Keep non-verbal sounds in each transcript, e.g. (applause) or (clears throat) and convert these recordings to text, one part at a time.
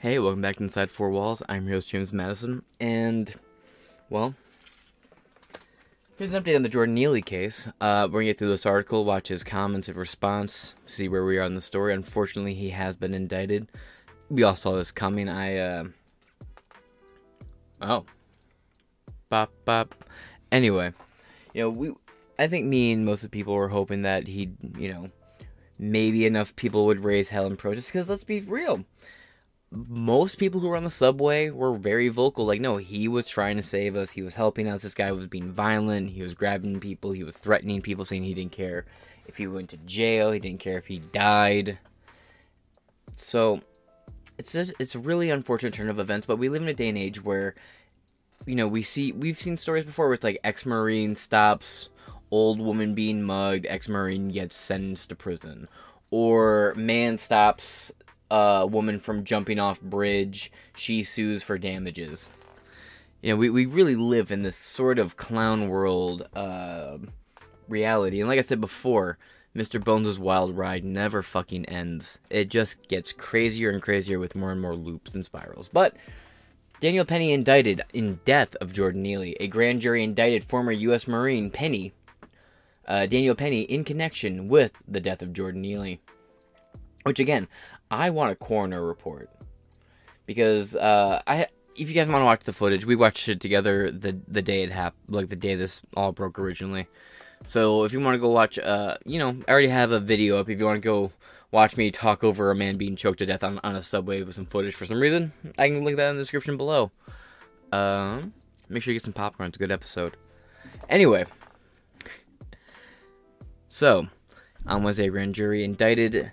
Hey, welcome back to Inside Four Walls. I'm your host, James Madison, and, well, here's an update on the Jordan Neely case. Uh, we're gonna get through this article, watch his comments and response, see where we are in the story. Unfortunately, he has been indicted. We all saw this coming. I, uh, oh. Bop, bop. Anyway, you know, we, I think me and most of the people were hoping that he'd, you know, maybe enough people would raise hell in protest, because let's be real most people who were on the subway were very vocal. Like, no, he was trying to save us. He was helping us. This guy was being violent. He was grabbing people. He was threatening people, saying he didn't care if he went to jail. He didn't care if he died. So, it's just it's a really unfortunate turn of events. But we live in a day and age where, you know, we see we've seen stories before it's like ex-marine stops old woman being mugged, ex-marine gets sentenced to prison, or man stops a woman from jumping off bridge. She sues for damages. You know, we, we really live in this sort of clown world uh, reality. And like I said before, Mr. Bones' wild ride never fucking ends. It just gets crazier and crazier with more and more loops and spirals. But Daniel Penny indicted in death of Jordan Neely. A grand jury indicted former U.S. Marine Penny, uh, Daniel Penny, in connection with the death of Jordan Neely. Which again, I want a coroner report because uh, I. If you guys want to watch the footage, we watched it together the the day it happened, like the day this all broke originally. So if you want to go watch, uh, you know, I already have a video up. If you want to go watch me talk over a man being choked to death on, on a subway with some footage for some reason, I can link that in the description below. Um, make sure you get some popcorn. It's a good episode. Anyway, so on Wednesday, grand jury indicted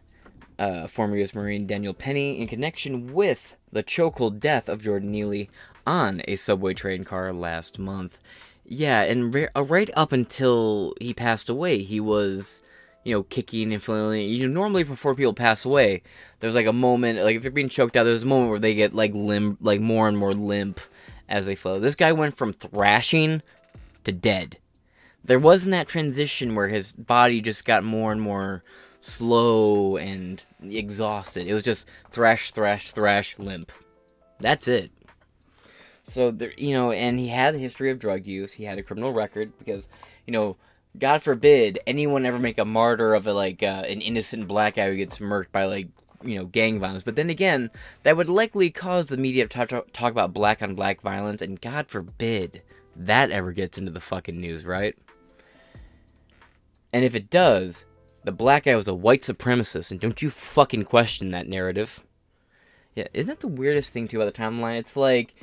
uh, former U.S. Marine Daniel Penny in connection with the chokehold death of Jordan Neely on a subway train car last month. Yeah, and re- uh, right up until he passed away, he was, you know, kicking and flailing. You know, normally before people pass away, there's like a moment, like if they're being choked out, there's a moment where they get like limp, like more and more limp as they flow. This guy went from thrashing to dead. There wasn't that transition where his body just got more and more slow and exhausted. It was just thrash, thrash, thrash, limp. That's it. So there, you know, and he had a history of drug use. He had a criminal record because, you know, God forbid anyone ever make a martyr of a like uh, an innocent black guy who gets murked by like you know gang violence. But then again, that would likely cause the media to talk, talk about black on black violence, and God forbid that ever gets into the fucking news, right? And if it does, the black guy was a white supremacist, and don't you fucking question that narrative. Yeah, isn't that the weirdest thing too about the timeline? It's like,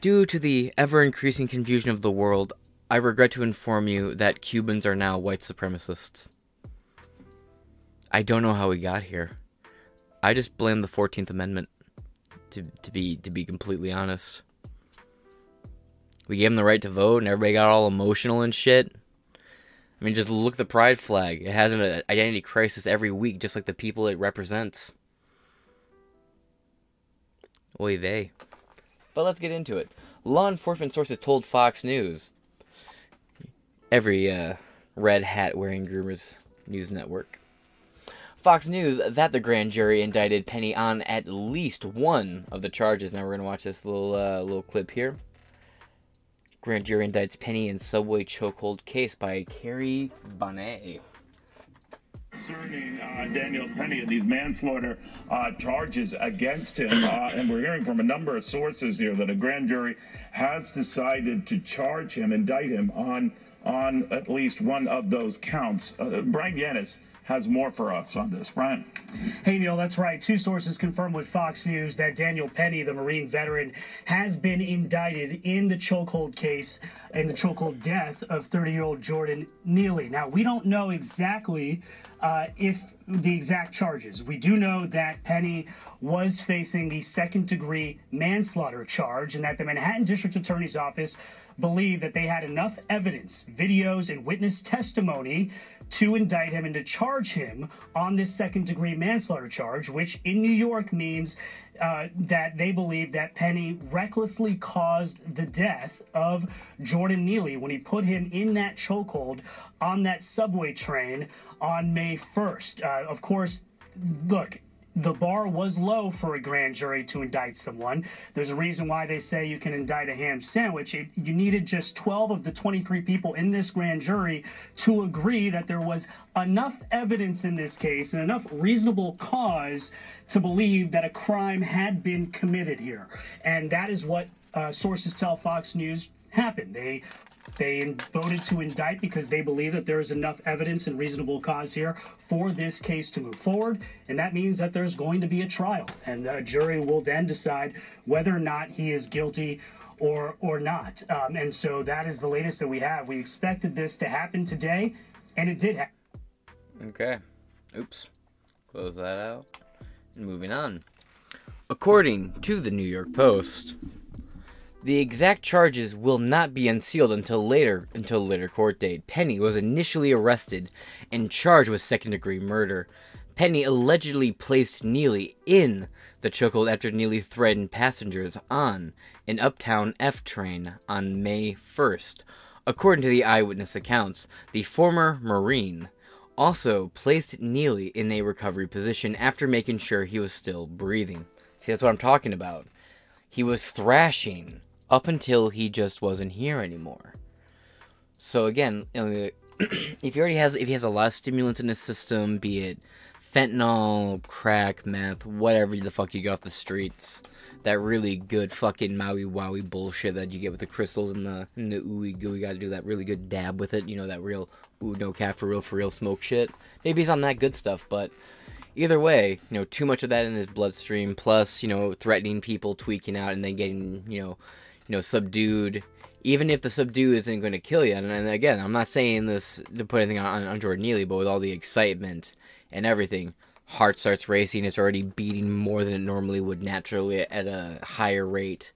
due to the ever increasing confusion of the world, I regret to inform you that Cubans are now white supremacists. I don't know how we got here. I just blame the Fourteenth Amendment. To to be to be completely honest, we gave them the right to vote, and everybody got all emotional and shit. I mean, just look the pride flag. It has an identity crisis every week, just like the people it represents. Oy vey. But let's get into it. Law enforcement sources told Fox News. Every uh, red hat wearing groomers news network. Fox News that the grand jury indicted Penny on at least one of the charges. Now we're gonna watch this little uh, little clip here. Grand jury indicts Penny in subway chokehold case by Carrie Bonnet. Concerning uh, Daniel Penny and these manslaughter uh, charges against him, uh, and we're hearing from a number of sources here that a grand jury has decided to charge him, indict him on on at least one of those counts. Uh, Bryan Llenas has more for us on this. Brian. Hey, Neil, that's right. Two sources confirmed with Fox News that Daniel Penny, the Marine veteran, has been indicted in the chokehold case and the chokehold death of 30 year old Jordan Neely. Now, we don't know exactly uh, if the exact charges. We do know that Penny was facing the second degree manslaughter charge and that the Manhattan District Attorney's Office believed that they had enough evidence, videos, and witness testimony to indict him and to charge him on this second degree manslaughter charge, which in New York means uh, that they believe that Penny recklessly caused the death of Jordan Neely when he put him in that chokehold on that subway train on May 1st. Uh, of course, look, the bar was low for a grand jury to indict someone. There's a reason why they say you can indict a ham sandwich. It, you needed just 12 of the 23 people in this grand jury to agree that there was enough evidence in this case and enough reasonable cause to believe that a crime had been committed here. And that is what uh, sources tell Fox News happened. They they voted to indict because they believe that there is enough evidence and reasonable cause here for this case to move forward. And that means that there's going to be a trial. And a jury will then decide whether or not he is guilty or, or not. Um, and so that is the latest that we have. We expected this to happen today, and it did happen. Okay. Oops. Close that out. And moving on. According to the New York Post, the exact charges will not be unsealed until later until later court date. Penny was initially arrested and charged with second degree murder. Penny allegedly placed Neely in the chokehold after Neely threatened passengers on an uptown F train on May 1st. According to the eyewitness accounts, the former Marine also placed Neely in a recovery position after making sure he was still breathing. See, that's what I'm talking about. He was thrashing up until he just wasn't here anymore. So again, (clears throat) if he already has if he has a lot of stimulants in his system, be it fentanyl, crack, meth, whatever the fuck you get off the streets, that really good fucking Maui Wowie bullshit that you get with the crystals and the and the ooey gooey, got to do that really good dab with it. You know that real ooh no cap for real for real smoke shit. Maybe he's on that good stuff, but either way, you know, too much of that in his bloodstream, plus you know threatening people, tweaking out, and then getting you know you know, subdued, even if the subdue isn't going to kill you. And, and, again, I'm not saying this to put anything on, on Jordan Neely, but with all the excitement and everything, heart starts racing. It's already beating more than it normally would naturally at a higher rate.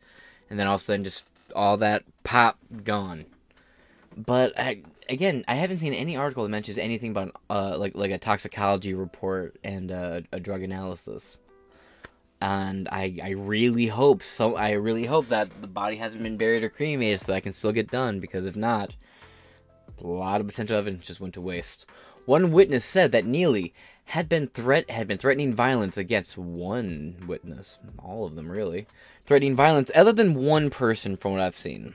And then all of a sudden, just all that pop gone. But I, again, I haven't seen any article that mentions anything about uh, like like a toxicology report and uh, a drug analysis and I, I really hope so I really hope that the body hasn't been buried or cremated so I can still get done because if not a lot of potential evidence just went to waste. One witness said that Neely had been threat had been threatening violence against one witness, all of them really, threatening violence other than one person from what I've seen.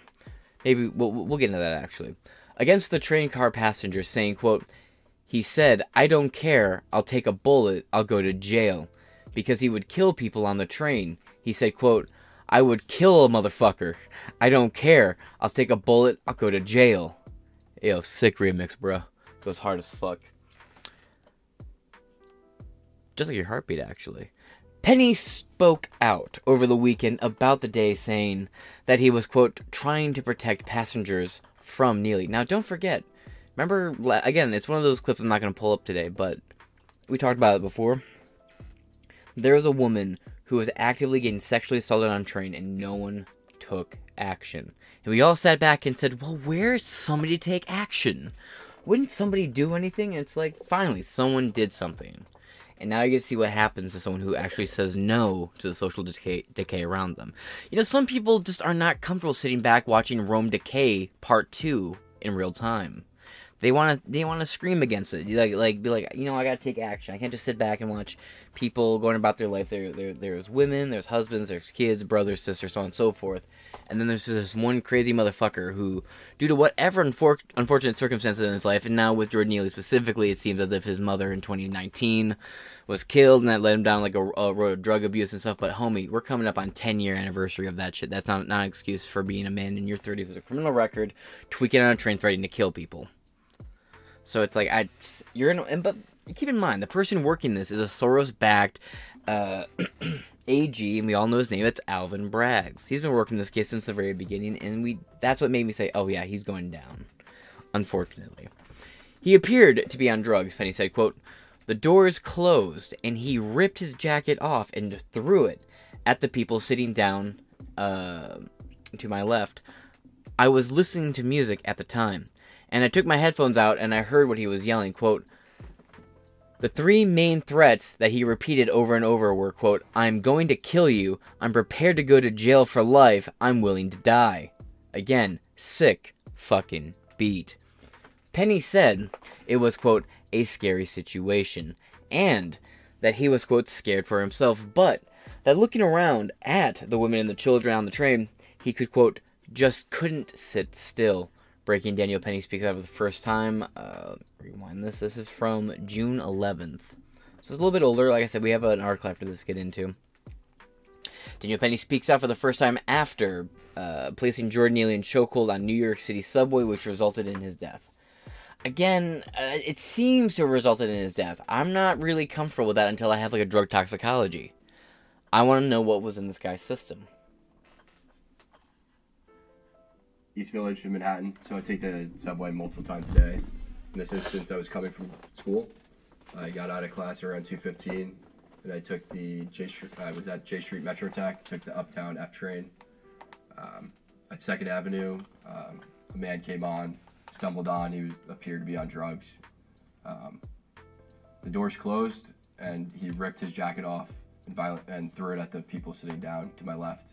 Maybe we'll, we'll get into that actually. Against the train car passenger saying, quote, he said, I don't care, I'll take a bullet, I'll go to jail because he would kill people on the train. He said, quote, I would kill a motherfucker. I don't care. I'll take a bullet. I'll go to jail. Yo, sick remix, bro. Goes hard as fuck. Just like your heartbeat, actually. Penny spoke out over the weekend about the day, saying that he was, quote, trying to protect passengers from Neely. Now, don't forget, remember, again, it's one of those clips I'm not going to pull up today, but we talked about it before there was a woman who was actively getting sexually assaulted on train and no one took action. And we all sat back and said, well, where's somebody to take action? Wouldn't somebody do anything? And it's like, finally, someone did something. And now you get to see what happens to someone who actually says no to the social decay, decay around them. You know, some people just are not comfortable sitting back watching Rome Decay Part 2 in real time. They want to they want to scream against it. Like like be like, you know, I got to take action. I can't just sit back and watch people going about their life. There, there there's women, there's husbands, there's kids, brothers, sisters, so on and so forth. And then there's this one crazy motherfucker who, due to whatever unfor- unfortunate circumstances in his life, and now with Jordan Neely specifically, it seems as if his mother in 2019 was killed, and that led him down like a, a road of drug abuse and stuff. But homie, we're coming up on 10 year anniversary of that shit. That's not not an excuse for being a man in your 30s with a criminal record, tweaking on a train, threatening to kill people. So it's like I, you're in, and but keep in mind the person working this is a Soros-backed uh, (clears throat) AG, and we all know his name. It's Alvin Braggs. He's been working this case since the very beginning, and we that's what made me say, oh yeah, he's going down. Unfortunately, he appeared to be on drugs. Penny said, "quote The doors closed, and he ripped his jacket off and threw it at the people sitting down uh, to my left. I was listening to music at the time." And I took my headphones out and I heard what he was yelling, quote, the three main threats that he repeated over and over were, quote, I'm going to kill you, I'm prepared to go to jail for life, I'm willing to die. Again, sick fucking beat. Penny said it was, quote, a scary situation, and that he was, quote, scared for himself, but that looking around at the women and the children on the train, he could, quote, just couldn't sit still. Breaking Daniel Penny speaks out for the first time. Uh, rewind this. This is from June 11th. So it's a little bit older. Like I said, we have an article after this to get into. Daniel Penny speaks out for the first time after uh, placing Jordan Neely in chokehold on New York City subway, which resulted in his death. Again, uh, it seems to have resulted in his death. I'm not really comfortable with that until I have like a drug toxicology. I want to know what was in this guy's system. East Village in Manhattan, so I take the subway multiple times a day. In this instance, I was coming from school. I got out of class around 2:15, and I took the Jay Street. I was at Jay Street Metro Tech, took the Uptown F train. Um, at Second Avenue, um, a man came on, stumbled on. He was, appeared to be on drugs. Um, the doors closed, and he ripped his jacket off and, violent, and threw it at the people sitting down to my left.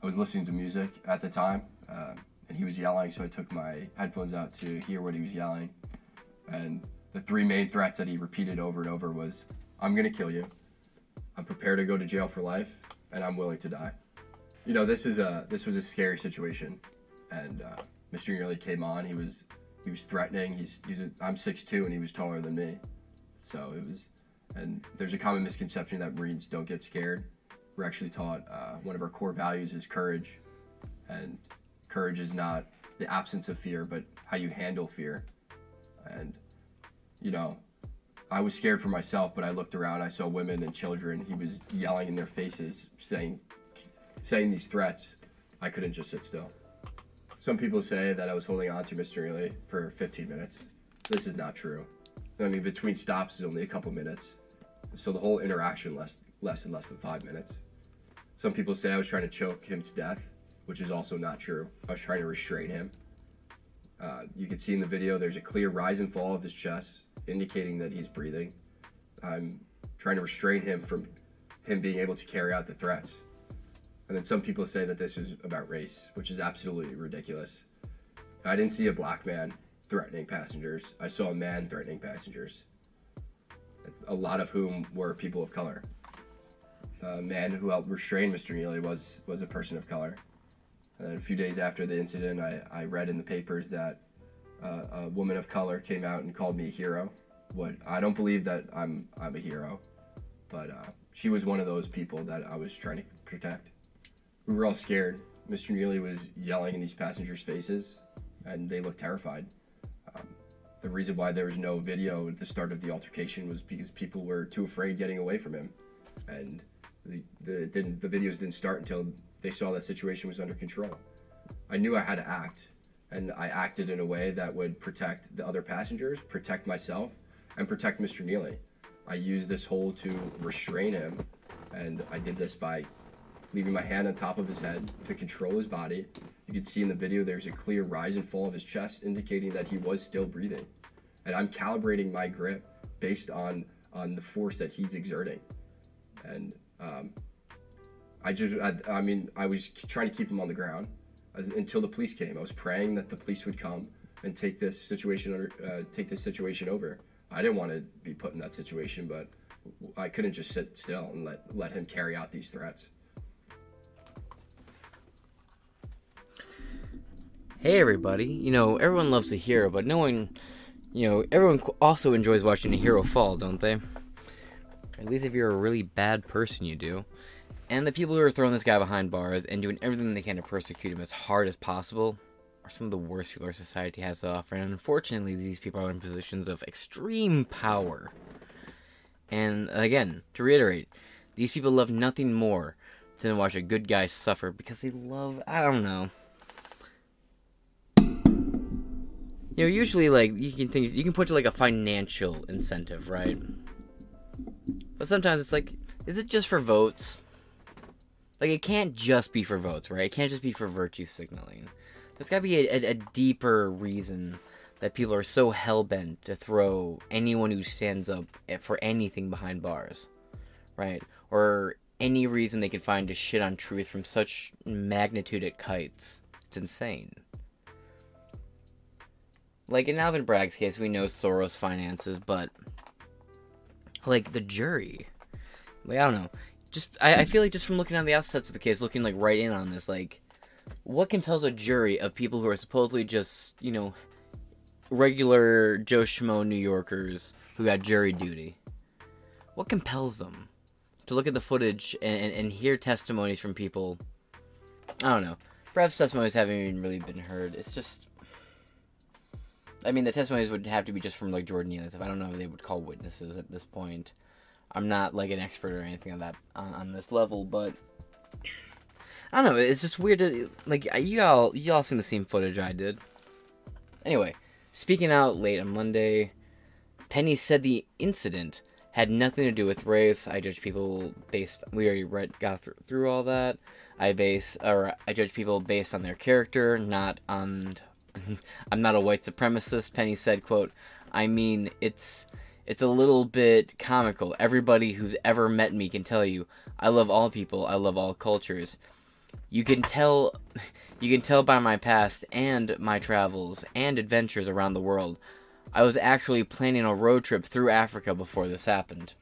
I was listening to music at the time, uh, and he was yelling, so I took my headphones out to hear what he was yelling. And the three main threats that he repeated over and over was, "I'm gonna kill you. I'm prepared to go to jail for life, and I'm willing to die." You know, this is a this was a scary situation, and uh, Mr. Neely came on. He was he was threatening. He's he's a, I'm 6'2", and he was taller than me, so it was. And there's a common misconception that Marines don't get scared. We're actually taught uh, one of our core values is courage, and courage is not the absence of fear, but how you handle fear. And you know, I was scared for myself, but I looked around. I saw women and children. He was yelling in their faces, saying, saying these threats. I couldn't just sit still. Some people say that I was holding on to Mr. Neely for 15 minutes. This is not true. I mean, between stops is only a couple minutes, so the whole interaction less less and less than five minutes. Some people say I was trying to choke him to death, which is also not true. I was trying to restrain him. Uh, you can see in the video there's a clear rise and fall of his chest, indicating that he's breathing. I'm trying to restrain him from him being able to carry out the threats. And then some people say that this is about race, which is absolutely ridiculous. I didn't see a black man threatening passengers. I saw a man threatening passengers, a lot of whom were people of color. A man who helped restrain Mr. Neely was, was a person of color. And a few days after the incident, I, I read in the papers that uh, a woman of color came out and called me a hero. What I don't believe that I'm I'm a hero, but uh, she was one of those people that I was trying to protect. We were all scared. Mr. Neely was yelling in these passengers' faces, and they looked terrified. Um, the reason why there was no video at the start of the altercation was because people were too afraid getting away from him, and the the, didn't, the videos didn't start until they saw that situation was under control. I knew I had to act, and I acted in a way that would protect the other passengers, protect myself, and protect Mr. Neely. I used this hold to restrain him, and I did this by leaving my hand on top of his head to control his body. You can see in the video there's a clear rise and fall of his chest, indicating that he was still breathing. And I'm calibrating my grip based on on the force that he's exerting. And um, I just, I, I, mean, I was trying to keep him on the ground until the police came. I was praying that the police would come and take this situation under, uh, take this situation over. I didn't want to be put in that situation, but I couldn't just sit still and let let him carry out these threats. Hey everybody, you know, everyone loves a hero, but no one, you know, everyone also enjoys watching a hero fall, don't they? At least if you're a really bad person, you do. And the people who are throwing this guy behind bars and doing everything they can to persecute him as hard as possible are some of the worst people our society has to offer. And unfortunately, these people are in positions of extreme power. And again, to reiterate, these people love nothing more than to watch a good guy suffer because they love, I don't know. You know, usually, like, you can think, you can put to, like, a financial incentive, right? But sometimes it's like, is it just for votes? Like, it can't just be for votes, right? It can't just be for virtue signaling. There's gotta be a, a, a deeper reason that people are so hell bent to throw anyone who stands up for anything behind bars, right? Or any reason they can find to shit on truth from such magnitude it kites. It's insane. Like in Alvin Bragg's case, we know Soros finances, but like the jury. Like I don't know. Just I, I feel like just from looking on the outside of the case, looking like right in on this, like what compels a jury of people who are supposedly just, you know, regular Joe Schmo New Yorkers who got jury duty? What compels them to look at the footage and, and, and hear testimonies from people? I don't know. Perhaps testimonies haven't even really been heard. It's just. I mean, the testimonies would have to be just from like Jordan and stuff. I don't know if they would call witnesses at this point. I'm not like an expert or anything on that on, on this level, but I don't know. It's just weird to like you all you all seen the same footage I did. Anyway, speaking out late on Monday, Penny said the incident had nothing to do with race. I judge people based. We already read got through, through all that. I base or I judge people based on their character, not on. (laughs) I'm not a white supremacist. Penny said, "quote I mean, it's it's a little bit comical. Everybody who's ever met me can tell you I love all people. I love all cultures. You can tell (laughs) you can tell by my past and my travels and adventures around the world. I was actually planning a road trip through Africa before this happened.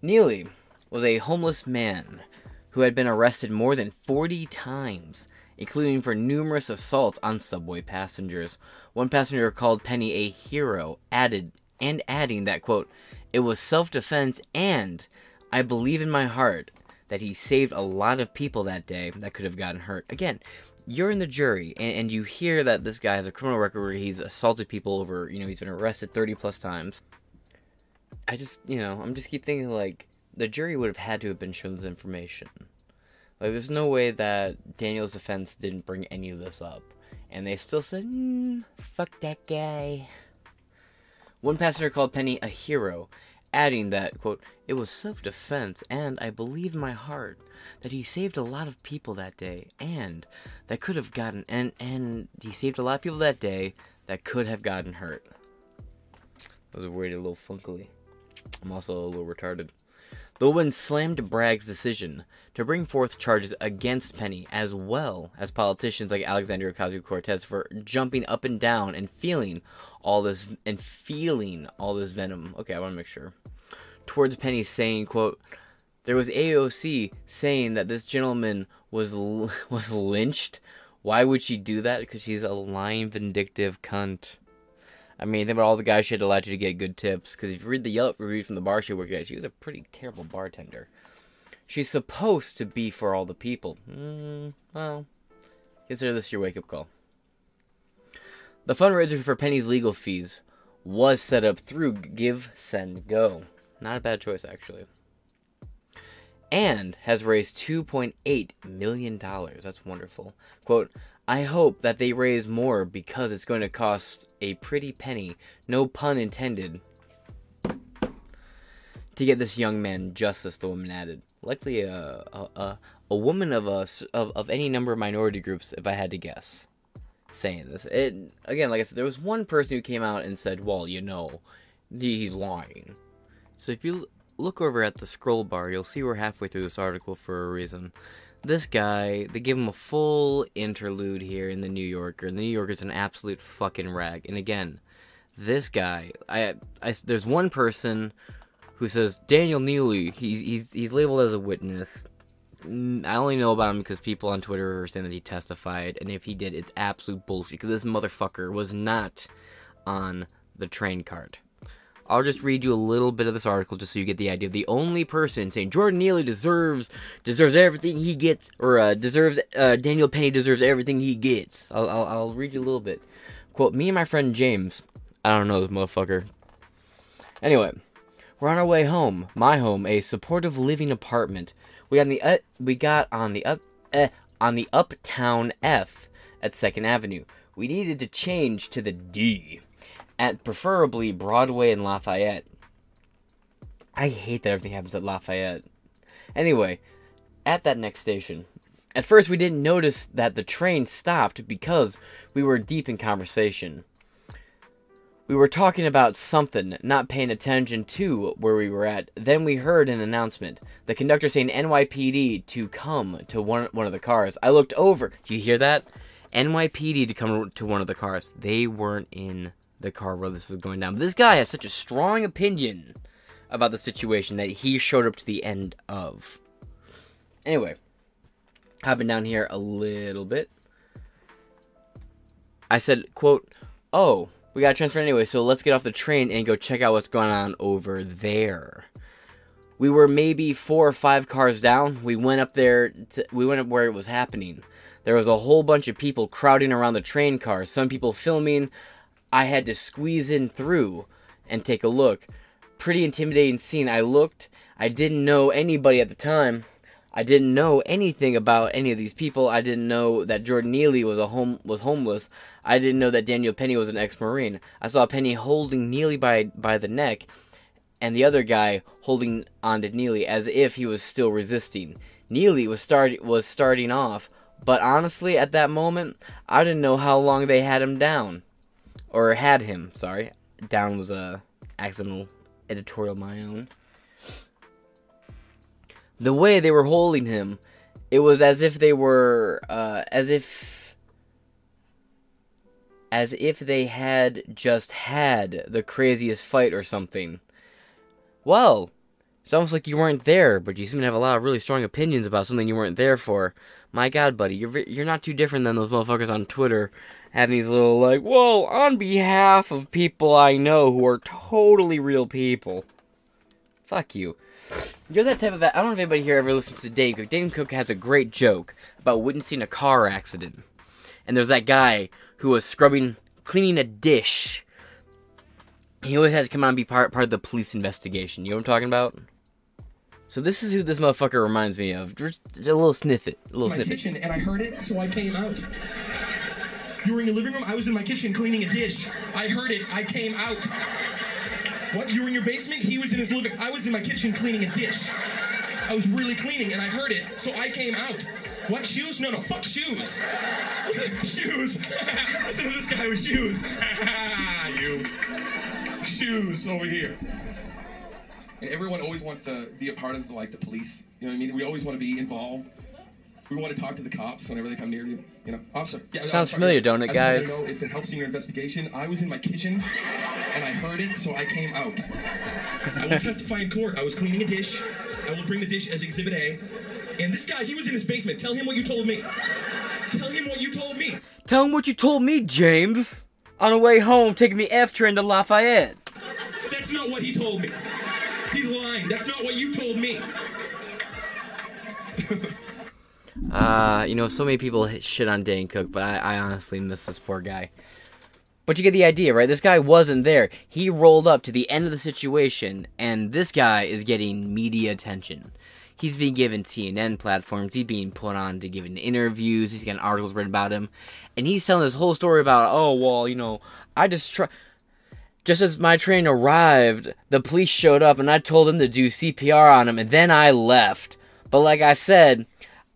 Neely was a homeless man who had been arrested more than 40 times, including for numerous assaults on subway passengers. One passenger called Penny a hero, added and adding that quote, "It was self-defense and I believe in my heart that he saved a lot of people that day that could have gotten hurt." Again, you're in the jury and, and you hear that this guy has a criminal record where he's assaulted people over, you know, he's been arrested 30 plus times. I just, you know, I'm just keep thinking like the jury would have had to have been shown this information. Like, there's no way that Daniel's defense didn't bring any of this up. And they still said, mm, fuck that guy. One passenger called Penny a hero, adding that, quote, it was self defense, and I believe in my heart that he saved a lot of people that day, and that could have gotten, and, and he saved a lot of people that day that could have gotten hurt. I was worried a little funkily. I'm also a little retarded. The woman slammed Bragg's decision to bring forth charges against Penny, as well as politicians like Alexandria Ocasio Cortez for jumping up and down and feeling all this and feeling all this venom. Okay, I want to make sure. Towards Penny, saying, "quote There was AOC saying that this gentleman was (laughs) was lynched. Why would she do that? Because she's a lying, vindictive cunt." I mean, think about all the guys she had allowed you to get good tips. Because if you read the Yelp review from the bar she worked at, she was a pretty terrible bartender. She's supposed to be for all the people. Mm, well, consider this your wake up call. The fundraiser for Penny's legal fees was set up through GiveSendGo. Not a bad choice, actually. And has raised $2.8 million. That's wonderful. Quote, I hope that they raise more because it's going to cost a pretty penny, no pun intended, to get this young man justice, the woman added. Likely a, a, a, a woman of, a, of, of any number of minority groups, if I had to guess, saying this. It Again, like I said, there was one person who came out and said, well, you know, he's lying. So if you look over at the scroll bar, you'll see we're halfway through this article for a reason this guy, they give him a full interlude here in the New Yorker. And the New Yorker's an absolute fucking rag. And again, this guy, I, I there's one person who says Daniel Neely. He's he's he's labeled as a witness. I only know about him because people on Twitter are saying that he testified, and if he did, it's absolute bullshit. Because this motherfucker was not on the train cart. I'll just read you a little bit of this article just so you get the idea. The only person saying Jordan Neely deserves deserves everything he gets, or uh, deserves uh, Daniel Penny deserves everything he gets. I'll, I'll, I'll read you a little bit. Quote: Me and my friend James. I don't know this motherfucker. Anyway, we're on our way home. My home, a supportive living apartment. We got on the uh, we got on the up uh, on the Uptown F at Second Avenue. We needed to change to the D at preferably Broadway and Lafayette. I hate that everything happens at Lafayette. Anyway, at that next station, at first we didn't notice that the train stopped because we were deep in conversation. We were talking about something, not paying attention to where we were at. Then we heard an announcement. The conductor saying NYPD to come to one, one of the cars. I looked over. Do you hear that? NYPD to come to one of the cars. They weren't in the car where this was going down. But this guy has such a strong opinion about the situation that he showed up to the end of. Anyway, hopping down here a little bit. I said, quote, Oh, we got transferred anyway, so let's get off the train and go check out what's going on over there. We were maybe four or five cars down. We went up there, to, we went up where it was happening. There was a whole bunch of people crowding around the train cars, some people filming. I had to squeeze in through and take a look. Pretty intimidating scene. I looked, I didn't know anybody at the time. I didn't know anything about any of these people. I didn't know that Jordan Neely was a home was homeless. I didn't know that Daniel Penny was an ex-marine. I saw Penny holding Neely by by the neck, and the other guy holding onto Neely as if he was still resisting. Neely was start was starting off, but honestly, at that moment, I didn't know how long they had him down, or had him. Sorry, down was a accidental editorial my own the way they were holding him, it was as if they were, uh, as if, as if they had just had the craziest fight or something. Well, it's almost like you weren't there, but you seem to have a lot of really strong opinions about something you weren't there for. My God, buddy, you're you're not too different than those motherfuckers on Twitter having these little like, "Whoa!" On behalf of people I know who are totally real people. Fuck you. You're that type of. I don't know if anybody here ever listens to Dane Cook. Dane Cook has a great joke about witnessing a car accident, and there's that guy who was scrubbing, cleaning a dish. He always has to come out and be part part of the police investigation. You know what I'm talking about? So this is who this motherfucker reminds me of. Just a little snippet, a little my snippet. kitchen and I heard it, so I came out. You were in the living room. I was in my kitchen cleaning a dish. I heard it. I came out. What? You were in your basement? He was in his living. I was in my kitchen cleaning a dish. I was really cleaning and I heard it, so I came out. What shoes? No, no, fuck shoes. (laughs) shoes. (laughs) Listen to this guy with shoes. (laughs) you. Shoes over here. And everyone always wants to be a part of like the police. You know what I mean? We always want to be involved. We want to talk to the cops whenever they come near you. You know, officer. Yeah, Sounds familiar, don't it, I just wanted to guys? know if it helps in your investigation. I was in my kitchen and I heard it, so I came out. I will testify in court. I was cleaning a dish. I will bring the dish as Exhibit A. And this guy, he was in his basement. Tell him what you told me. Tell him what you told me. Tell him what you told me, James. On the way home, taking the F train to Lafayette. That's not what he told me. He's lying. That's not what you told me. (laughs) Uh, you know, so many people shit on Dane Cook, but I, I honestly miss this poor guy. But you get the idea, right? This guy wasn't there. He rolled up to the end of the situation, and this guy is getting media attention. He's being given CNN platforms. He's being put on to giving interviews. He's getting articles written about him, and he's telling this whole story about, oh well, you know, I just try. Just as my train arrived, the police showed up, and I told them to do CPR on him, and then I left. But like I said,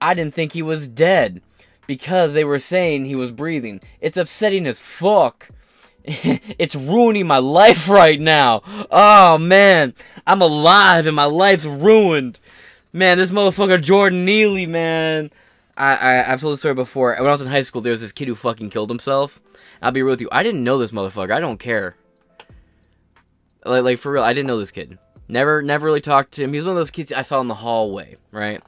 I didn't think he was dead because they were saying he was breathing. It's upsetting as fuck. (laughs) it's ruining my life right now. Oh man, I'm alive and my life's ruined. Man, this motherfucker Jordan Neely, man. I, I I've told the story before. When I was in high school, there was this kid who fucking killed himself. I'll be real with you. I didn't know this motherfucker. I don't care. Like, like for real, I didn't know this kid. Never, never really talked to him. He was one of those kids I saw in the hallway, right?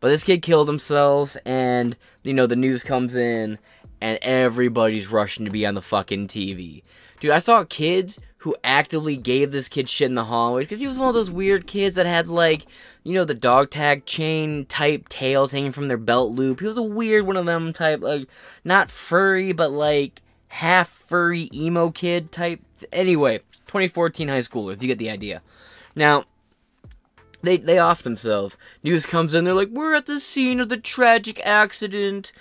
But this kid killed himself, and you know the news comes in, and everybody's rushing to be on the fucking TV. Dude, I saw kids who actively gave this kid shit in the hallways because he was one of those weird kids that had like, you know, the dog tag chain type tails hanging from their belt loop. He was a weird one of them type, like not furry, but like half furry emo kid type. Anyway, 2014 high schoolers, you get the idea. Now, they they off themselves. News comes in, they're like, "We're at the scene of the tragic accident."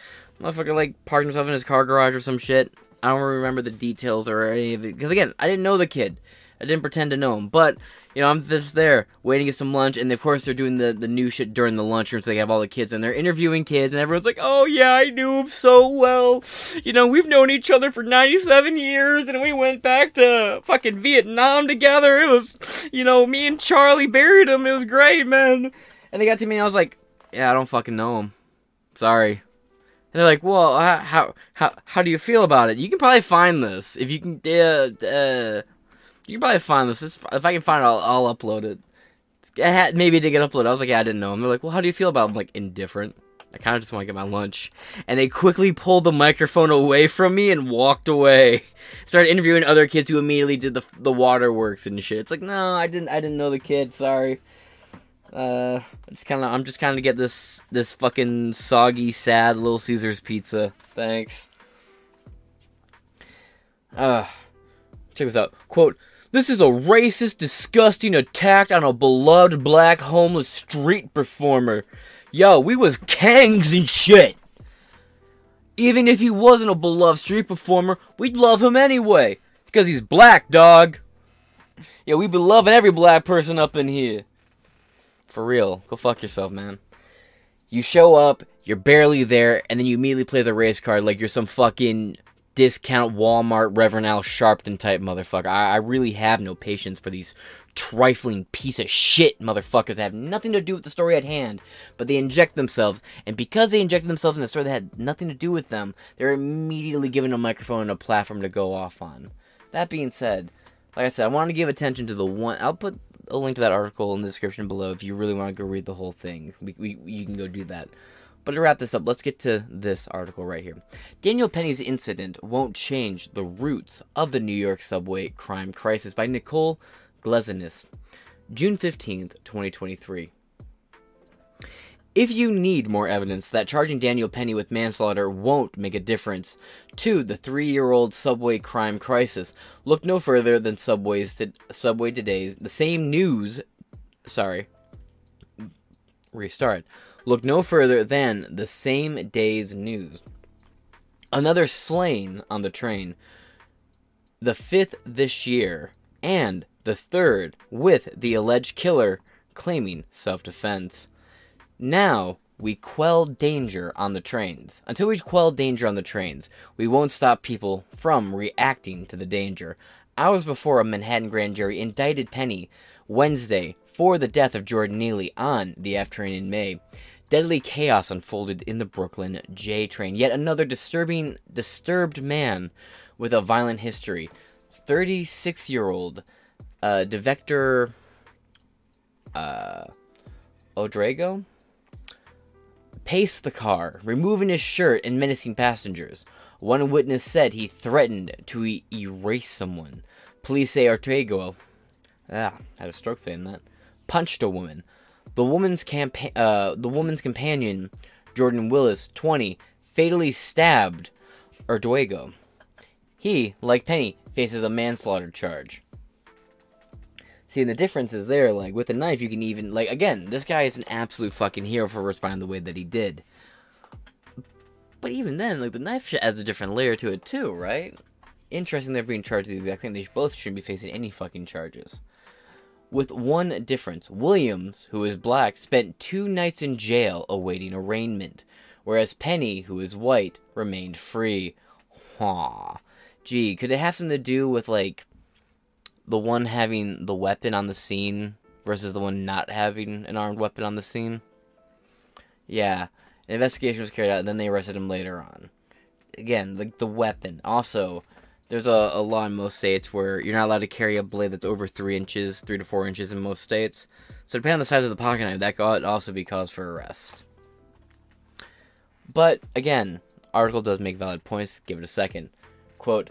Motherfucker like parked himself in his car garage or some shit. I don't remember the details or any of it because again, I didn't know the kid. I didn't pretend to know him, but you know, I'm just there waiting to get some lunch, and of course they're doing the the new shit during the lunchroom, so they have all the kids, and they're interviewing kids, and everyone's like, "Oh yeah, I knew him so well. You know, we've known each other for 97 years, and we went back to fucking Vietnam together. It was, you know, me and Charlie buried him. It was great, man." And they got to me, and I was like, "Yeah, I don't fucking know him. Sorry." And they're like, "Well, how how how, do you feel about it? You can probably find this if you can. Uh, uh, you can probably find this. If I can find it, I'll, I'll upload it. It had, maybe it did get uploaded. I was like, yeah, I didn't know. And they're like, well, how do you feel about? it? I'm like, indifferent. I kind of just want to get my lunch. And they quickly pulled the microphone away from me and walked away. (laughs) Started interviewing other kids who immediately did the the waterworks and shit. It's like, no, I didn't. I didn't know the kid. Sorry. Uh, I just kind of, I'm just kind of get this this fucking soggy, sad Little Caesars pizza. Thanks. Uh, check this out. Quote. This is a racist, disgusting attack on a beloved black homeless street performer. Yo, we was kangs and shit. Even if he wasn't a beloved street performer, we'd love him anyway. Because he's black, dog. Yeah, we be loving every black person up in here. For real. Go fuck yourself, man. You show up, you're barely there, and then you immediately play the race card like you're some fucking discount Walmart Reverend Al Sharpton type motherfucker. I, I really have no patience for these trifling piece of shit motherfuckers that have nothing to do with the story at hand, but they inject themselves, and because they injected themselves in a story that had nothing to do with them, they're immediately given a microphone and a platform to go off on. That being said, like I said, I want to give attention to the one. I'll put a link to that article in the description below if you really want to go read the whole thing. We, we, you can go do that. But to wrap this up, let's get to this article right here. Daniel Penny's incident won't change the roots of the New York subway crime crisis by Nicole Gelinas, June 15th, 2023. If you need more evidence that charging Daniel Penny with manslaughter won't make a difference to the three-year-old subway crime crisis, look no further than Subway's to, Subway Today's the same news. Sorry. Restart. Look no further than the same day's news. Another slain on the train, the fifth this year, and the third with the alleged killer claiming self defense. Now we quell danger on the trains. Until we quell danger on the trains, we won't stop people from reacting to the danger. Hours before a Manhattan grand jury indicted Penny Wednesday for the death of Jordan Neely on the F train in May. Deadly chaos unfolded in the Brooklyn J train. Yet another disturbing, disturbed man with a violent history. 36 year old uh, Devector uh, Odrago paced the car, removing his shirt and menacing passengers. One witness said he threatened to e- erase someone. Police say Ortega, ah, had a stroke saying that, punched a woman. The woman's campa- uh, the woman's companion, Jordan Willis, 20, fatally stabbed Ortega. He, like Penny, faces a manslaughter charge. See, and the difference is there, like, with a knife, you can even, like, again, this guy is an absolute fucking hero for responding the way that he did. But even then, like, the knife adds a different layer to it, too, right? Interesting they're being charged the exact thing. They both shouldn't be facing any fucking charges. With one difference Williams, who is black, spent two nights in jail awaiting arraignment, whereas Penny, who is white, remained free. Haw. Gee, could it have something to do with, like, the one having the weapon on the scene versus the one not having an armed weapon on the scene. Yeah, an investigation was carried out, and then they arrested him later on. Again, like the weapon. Also, there's a, a law in most states where you're not allowed to carry a blade that's over three inches, three to four inches in most states. So depending on the size of the pocket knife, that could also be cause for arrest. But again, article does make valid points. Give it a second. Quote: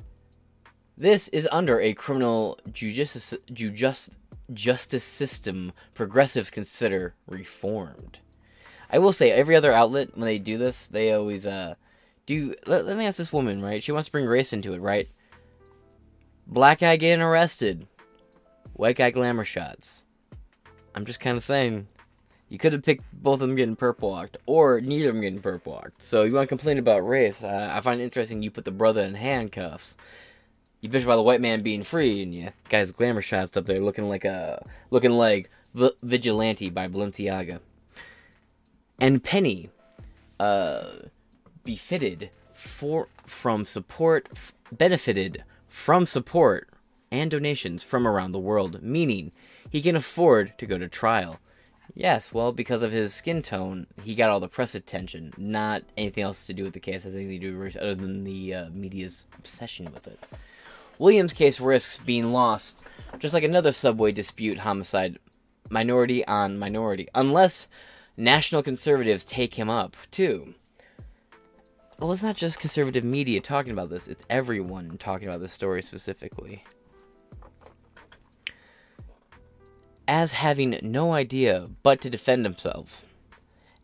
this is under a criminal justice, just, justice system progressives consider reformed. I will say, every other outlet, when they do this, they always, uh, do. Let, let me ask this woman, right? She wants to bring race into it, right? Black guy getting arrested, white guy glamour shots. I'm just kind of saying, you could have picked both of them getting perp walked, or neither of them getting perp walked. So you want to complain about race? I find it interesting you put the brother in handcuffs you bitch about the white man being free, and you guys glamour shots up there looking like a looking like v- vigilante by Balenciaga. And Penny, uh, befitted for from support, f- benefited from support and donations from around the world, meaning he can afford to go to trial. Yes, well, because of his skin tone, he got all the press attention. Not anything else to do with the case has anything to do with other than the uh, media's obsession with it. Williams' case risks being lost, just like another subway dispute homicide, minority on minority, unless national conservatives take him up, too. Well, it's not just conservative media talking about this, it's everyone talking about this story specifically. As having no idea but to defend himself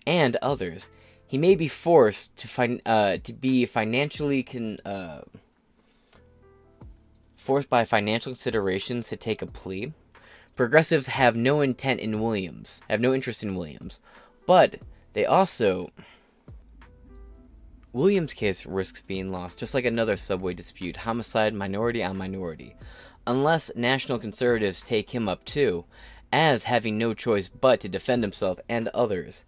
and others, he may be forced to uh, to be financially con- uh, forced by financial considerations to take a plea. Progressives have no intent in Williams, have no interest in Williams, but they also Williams' case risks being lost, just like another subway dispute, homicide minority on minority, unless national conservatives take him up too, as having no choice but to defend himself and others.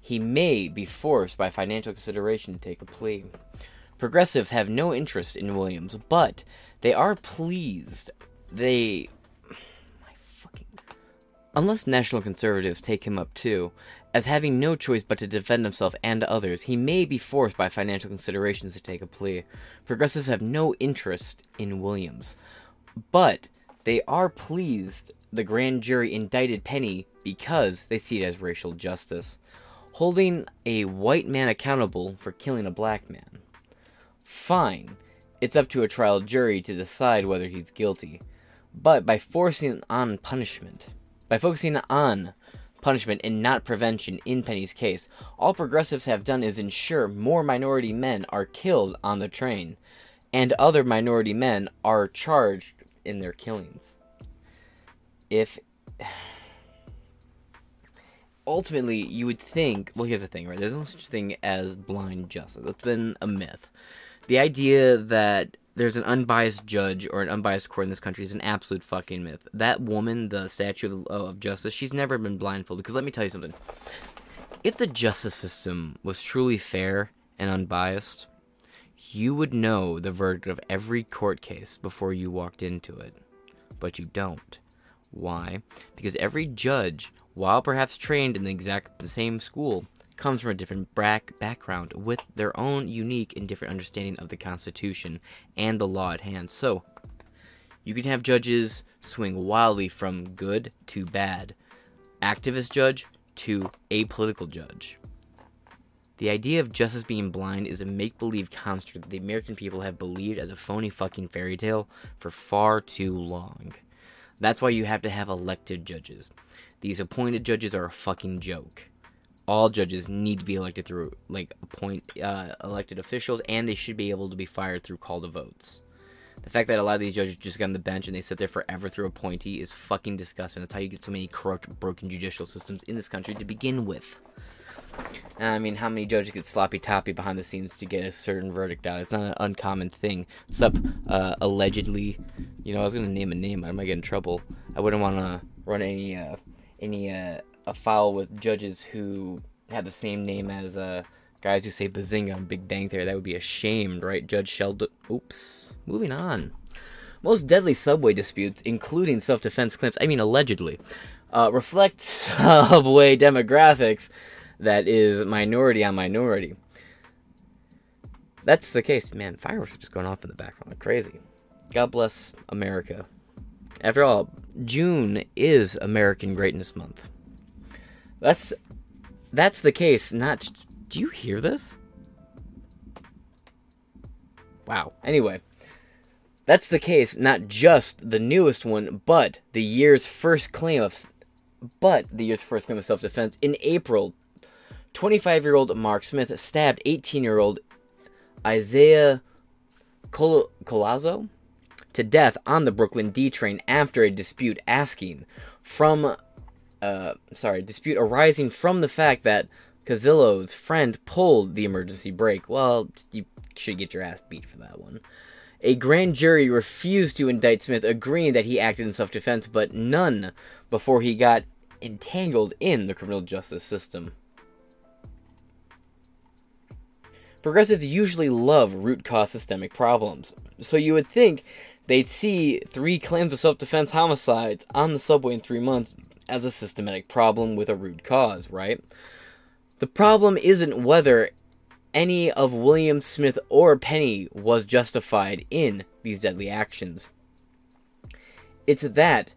He may be forced by financial consideration to take a plea. Progressives have no interest in Williams, but they are pleased. They. My fucking. Unless national conservatives take him up too, as having no choice but to defend himself and others, he may be forced by financial considerations to take a plea. Progressives have no interest in Williams, but they are pleased the grand jury indicted Penny because they see it as racial justice, holding a white man accountable for killing a black man. Fine, it's up to a trial jury to decide whether he's guilty, but by forcing on punishment, by focusing on punishment and not prevention in Penny's case, all progressives have done is ensure more minority men are killed on the train, and other minority men are charged in their killings. If (sighs) ultimately you would think well here's the thing right? There's no such thing as blind justice. It's been a myth. The idea that there's an unbiased judge or an unbiased court in this country is an absolute fucking myth. That woman the statue of, justice she's never been blindfolded. Because let me tell you something. If the justice system was truly fair and unbiased you would know the verdict of every court case before you walked into it. But you don't. Why? Because every judge, while perhaps trained in the exact the same school, comes from a different back background with their own unique and different understanding of the Constitution and the law at hand. So, you can have judges swing wildly from good to bad, activist judge to apolitical judge. The idea of justice being blind is a make believe construct that the American people have believed as a phony fucking fairy tale for far too long. That's why you have to have elected judges. These appointed judges are a fucking joke. All judges need to be elected through like appoint uh, elected officials, and they should be able to be fired through call to votes. The fact that a lot of these judges just get on the bench and they sit there forever through appointee is fucking disgusting. That's how you get so many corrupt, broken judicial systems in this country to begin with. I mean, how many judges get sloppy toppy behind the scenes to get a certain verdict out? It's not an uncommon thing. What's up, uh, allegedly? You know, I was gonna name a name. I might get in trouble. I wouldn't want to run any uh, any uh, foul with judges who have the same name as uh, guys who say Bazinga on Big Bang Theory. That would be ashamed, right? Judge Sheldon. Oops. Moving on. Most deadly subway disputes, including self-defense claims. I mean, allegedly, uh, reflect (laughs) subway demographics that is minority on minority. That's the case. Man, fireworks are just going off in the background like crazy. God bless America. After all, June is American Greatness Month. That's that's the case. Not do you hear this? Wow. Anyway, that's the case. Not just the newest one, but the year's first claim of, but the year's first claim of self-defense in April 25 year old Mark Smith stabbed 18 year old Isaiah Col- to death on the Brooklyn D train after a dispute asking from, uh, sorry, dispute arising from the fact that Castillo's friend pulled the emergency brake. Well, you should get your ass beat for that one. A grand jury refused to indict Smith, agreeing that he acted in self defense, but none before he got entangled in the criminal justice system. Progressives usually love root cause systemic problems, so you would think they'd see three claims of self defense homicides on the subway in three months as a systematic problem with a root cause, right? The problem isn't whether any of William Smith or Penny was justified in these deadly actions. It's that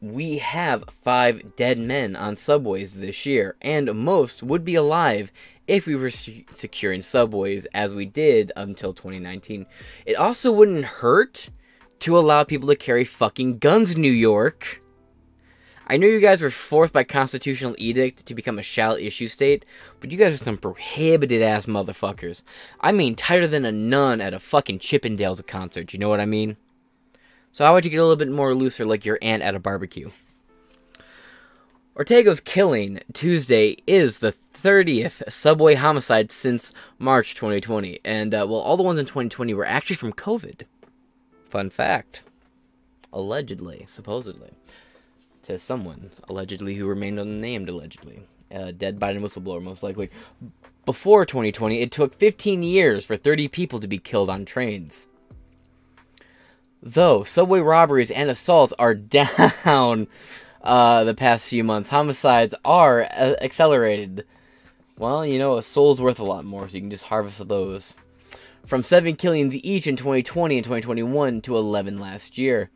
we have five dead men on subways this year, and most would be alive if we were se- securing subways as we did until 2019. It also wouldn't hurt to allow people to carry fucking guns New York. I know you guys were forced by constitutional edict to become a shall issue state, but you guys are some prohibited ass motherfuckers. I mean, tighter than a nun at a fucking Chippendales concert, you know what I mean? So how about you get a little bit more looser like your aunt at a barbecue? Ortega's killing Tuesday is the 30th subway homicide since March 2020, and uh, well, all the ones in 2020 were actually from COVID. Fun fact. Allegedly, supposedly to someone, allegedly, who remained unnamed, allegedly. Uh, dead Biden whistleblower, most likely. Before 2020, it took 15 years for 30 people to be killed on trains. Though subway robberies and assaults are (laughs) down uh, the past few months, homicides are uh, accelerated. Well, you know, a soul's worth a lot more, so you can just harvest those. From 7 killings each in 2020 and 2021 to 11 last year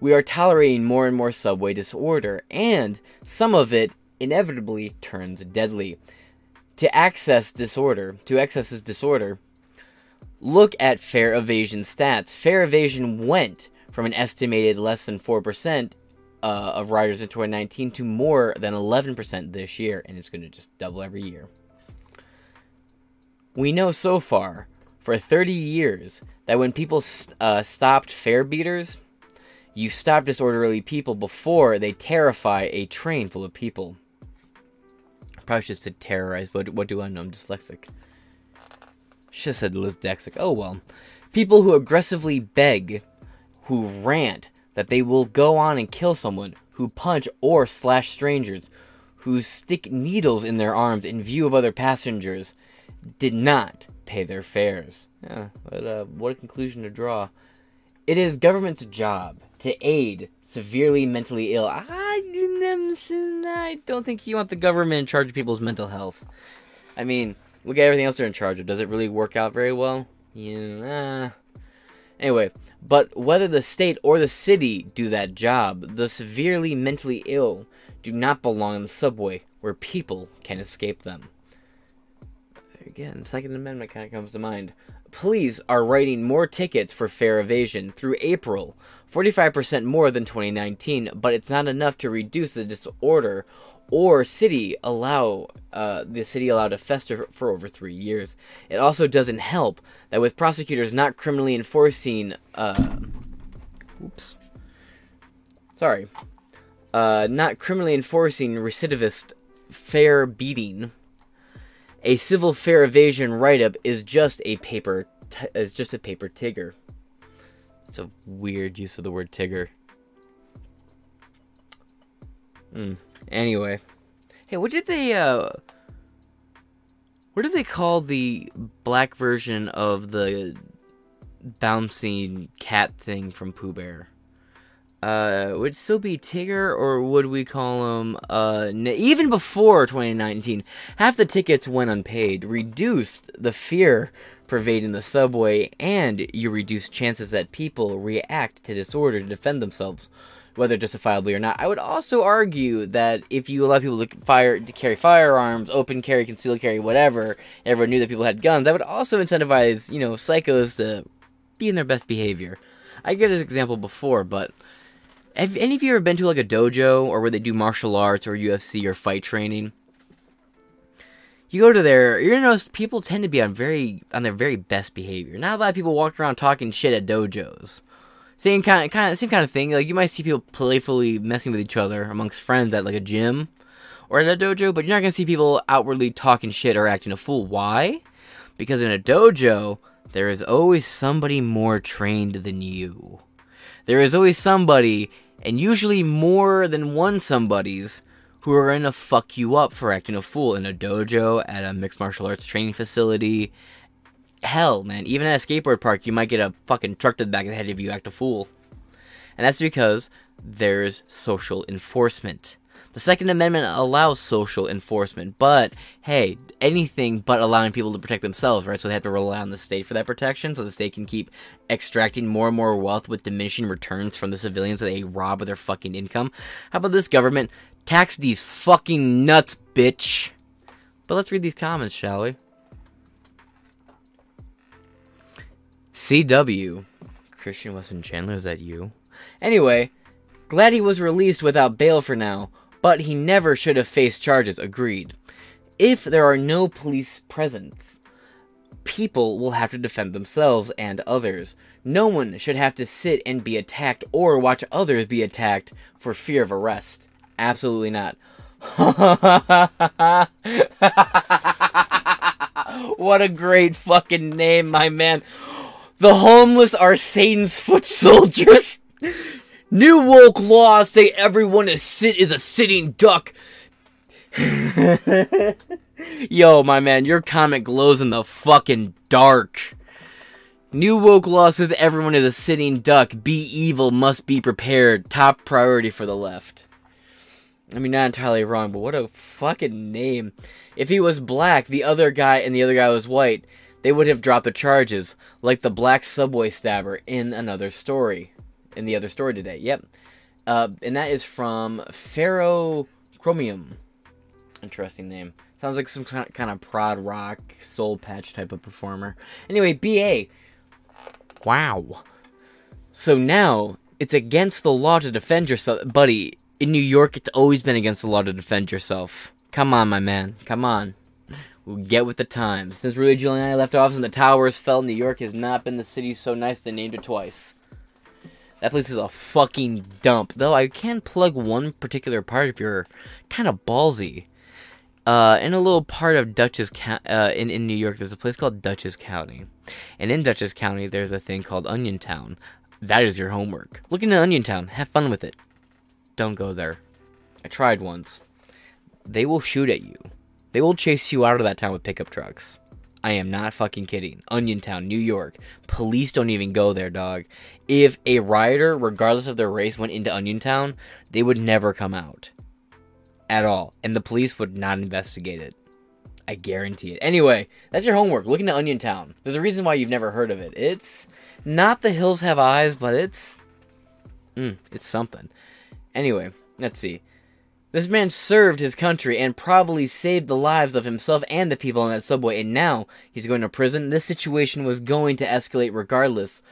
we are tolerating more and more subway disorder, and some of it inevitably turns deadly. To access disorder, to access this disorder, look at fare evasion stats. Fare evasion went from an estimated less than 4% uh, of riders in 2019 to more than 11% this year, and it's going to just double every year. We know so far, for 30 years, that when people uh, stopped fare beaters, you stop disorderly people before they terrify a train full of people. I probably should have said terrorize, but what do I know? I'm dyslexic. Should have said dyslexic. Oh well. People who aggressively beg, who rant that they will go on and kill someone, who punch or slash strangers, who stick needles in their arms in view of other passengers, did not pay their fares. Yeah, but uh, what a conclusion to draw. It is government's job to aid severely mentally ill. I, don't think you want the government in charge of people's mental health. I mean, look at everything else they're in charge of. Does it really work out very well? Yeah. Anyway, but whether the state or the city do that job, the severely mentally ill do not belong in the subway where people can escape them. Again, Second Amendment kind of comes to mind police are writing more tickets for fare evasion through April, 45% more than 2019, but it's not enough to reduce the disorder or city allow uh, the city allowed to fester for over three years. It also doesn't help that with prosecutors not criminally enforcing, uh, oops, sorry, uh, not criminally enforcing recidivist fare beating a civil fair evasion write-up is just a paper t- is just a paper tigger. It's a weird use of the word tigger. Hmm. Anyway, hey, what did they uh? What do they call the black version of the bouncing cat thing from Pooh Bear? Uh, would still be Tigger, or would we call him, uh, even before 2019, half the tickets went unpaid, reduced the fear pervading the subway, and you reduce chances that people react to disorder to defend themselves, whether justifiably or not. I would also argue that if you allow people to fire to carry firearms, open carry, concealed carry, whatever, everyone knew that people had guns, that would also incentivize, you know, psychos to be in their best behavior. I gave this example before, but have any of you ever been to like a dojo or where they do martial arts or UFC or fight training? You go to there, you're gonna notice people tend to be on very on their very best behavior. Not a lot of people walk around talking shit at dojos. Same kind of kind of same kind of thing. Like you might see people playfully messing with each other amongst friends at like a gym or at a dojo, but you're not gonna see people outwardly talking shit or acting a fool. Why? Because in a dojo, there is always somebody more trained than you. There is always somebody and usually more than one somebodies who are gonna fuck you up for acting a fool in a dojo, at a mixed martial arts training facility. Hell, man, even at a skateboard park, you might get a fucking truck to the back of the head if you act a fool. And that's because there's social enforcement. The Second Amendment allows social enforcement, but hey, anything but allowing people to protect themselves, right? So they have to rely on the state for that protection, so the state can keep extracting more and more wealth with diminishing returns from the civilians that they rob of their fucking income. How about this government? Tax these fucking nuts, bitch. But let's read these comments, shall we? CW. Christian Weston Chandler, is that you? Anyway, glad he was released without bail for now, but he never should have faced charges, agreed. If there are no police presence, people will have to defend themselves and others. No one should have to sit and be attacked or watch others be attacked for fear of arrest. Absolutely not. (laughs) what a great fucking name, my man. The homeless are Satan's foot (laughs) soldiers. New woke laws say everyone is sit is a sitting duck. (laughs) Yo, my man, your comment glows in the fucking dark. New woke law says everyone is a sitting duck. Be evil, must be prepared. Top priority for the left. I mean, not entirely wrong, but what a fucking name. If he was black, the other guy and the other guy was white, they would have dropped the charges, like the black subway stabber in another story. In the other story today, yep. Uh, and that is from Ferrochromium. Interesting name. Sounds like some kind of prog rock, soul patch type of performer. Anyway, BA. Wow. So now, it's against the law to defend yourself. Buddy, in New York, it's always been against the law to defend yourself. Come on, my man. Come on. We'll get with the times. Since Rudy Giuliani left office and the towers fell, New York has not been the city so nice they named it twice. That place is a fucking dump. Though I can plug one particular part if you're kind of ballsy. Uh, in a little part of Dutchess uh, in, in New York, there's a place called Dutchess County. And in Dutchess County, there's a thing called Oniontown. That is your homework. Look into Oniontown. Have fun with it. Don't go there. I tried once. They will shoot at you. They will chase you out of that town with pickup trucks. I am not fucking kidding. Oniontown, New York. Police don't even go there, dog. If a rioter, regardless of their race, went into Oniontown, they would never come out at all, and the police would not investigate it. I guarantee it. Anyway, that's your homework. Look into Oniontown. There's a reason why you've never heard of it. It's not the hills have eyes, but it's mm, it's something. Anyway, let's see. This man served his country and probably saved the lives of himself and the people on that subway, and now he's going to prison. This situation was going to escalate regardless,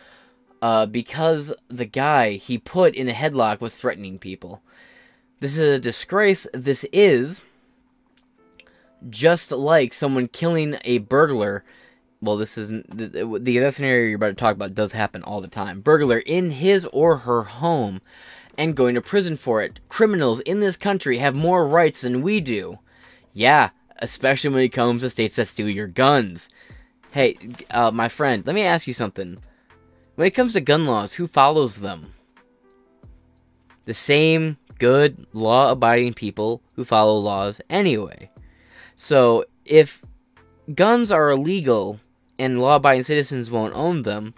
uh, because the guy he put in the headlock was threatening people. This is a disgrace. This is just like someone killing a burglar. Well, this isn't the, the that scenario you're about to talk about does happen all the time. Burglar in his or her home and going to prison for it. Criminals in this country have more rights than we do. Yeah, especially when it comes to states that steal your guns. Hey, uh, my friend, let me ask you something. When it comes to gun laws, who follows them? The same good, law abiding people who follow laws anyway. So, if guns are illegal and law abiding citizens won't own them,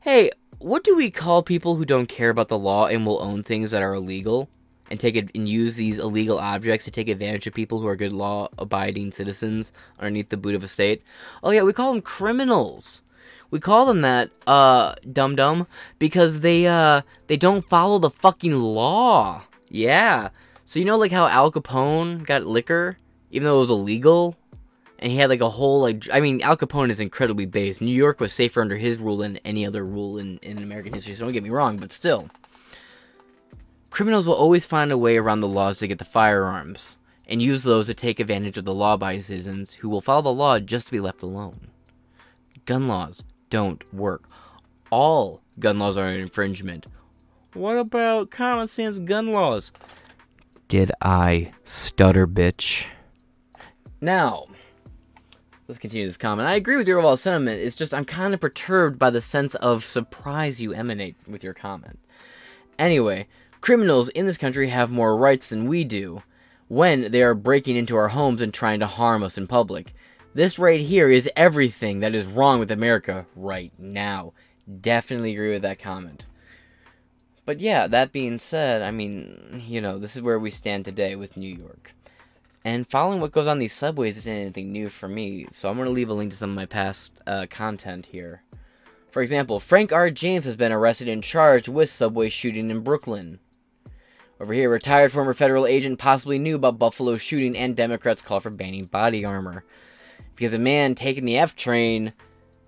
hey, what do we call people who don't care about the law and will own things that are illegal and take it and use these illegal objects to take advantage of people who are good law abiding citizens underneath the boot of a state? Oh yeah, we call them criminals. We call them that, uh, dum dum, because they, uh, they don't follow the fucking law. Yeah. So you know like how Al Capone got liquor even though it was illegal and he had like a whole like I mean Al Capone is incredibly based. New York was safer under his rule than any other rule in, in American history, so don't get me wrong, but still. Criminals will always find a way around the laws to get the firearms and use those to take advantage of the law abiding citizens who will follow the law just to be left alone. Gun laws don't work. All gun laws are an infringement. What about common sense gun laws? Did I stutter, bitch? Now, let's continue this comment. I agree with your overall sentiment. It's just I'm kind of perturbed by the sense of surprise you emanate with your comment. Anyway, criminals in this country have more rights than we do when they are breaking into our homes and trying to harm us in public. This right here is everything that is wrong with America right now. Definitely agree with that comment. But yeah, that being said, I mean, you know, this is where we stand today with New York. And following what goes on these subways isn't anything new for me, so I'm going to leave a link to some of my past uh, content here. For example, Frank R. James has been arrested and charged with subway shooting in Brooklyn. Over here, retired former federal agent possibly knew about Buffalo shooting and Democrats' call for banning body armor. Because a man taking the F train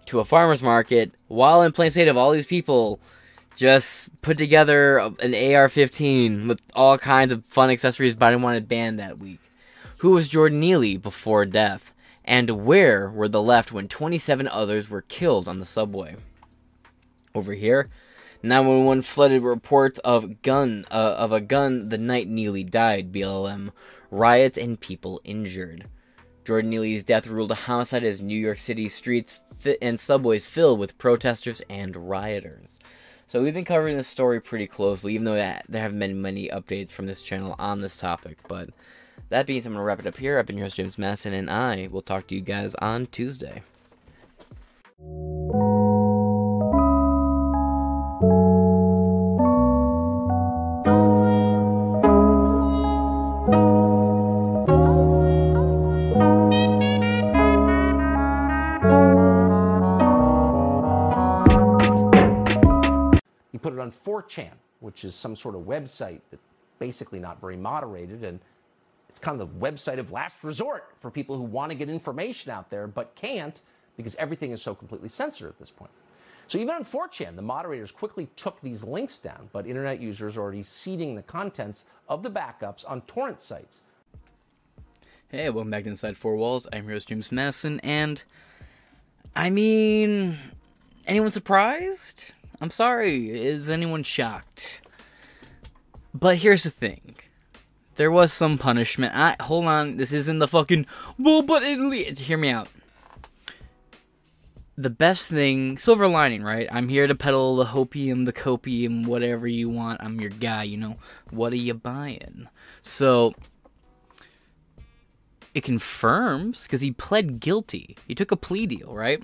to a farmer's market while in plain sight of all these people just put together an AR 15 with all kinds of fun accessories Biden wanted banned that week. Who was Jordan Neely before death? And where were the left when 27 others were killed on the subway? Over here, 911 flooded reports of gun uh, of a gun the night Neely died. BLM riots and people injured. Jordan Neely's death ruled a homicide as New York City streets and subways filled with protesters and rioters. So we've been covering this story pretty closely, even though there have been many updates from this channel on this topic. But that being said, I'm going to wrap it up here. I've been your host, James Madison, and I will talk to you guys on Tuesday. On 4chan, which is some sort of website that's basically not very moderated and it's kind of the website of last resort for people who want to get information out there but can't because everything is so completely censored at this point. So even on 4chan, the moderators quickly took these links down, but internet users are already seeding the contents of the backups on torrent sites. Hey, welcome back to Inside Four Walls. I'm your host, James Madison, and I mean, anyone surprised? I'm sorry. Is anyone shocked? But here's the thing there was some punishment. I hold on, this isn't the fucking well, but hear me out. The best thing, silver lining, right? I'm here to peddle the hopium, the copium, whatever you want. I'm your guy, you know. What are you buying? So it confirms because he pled guilty. He took a plea deal, right?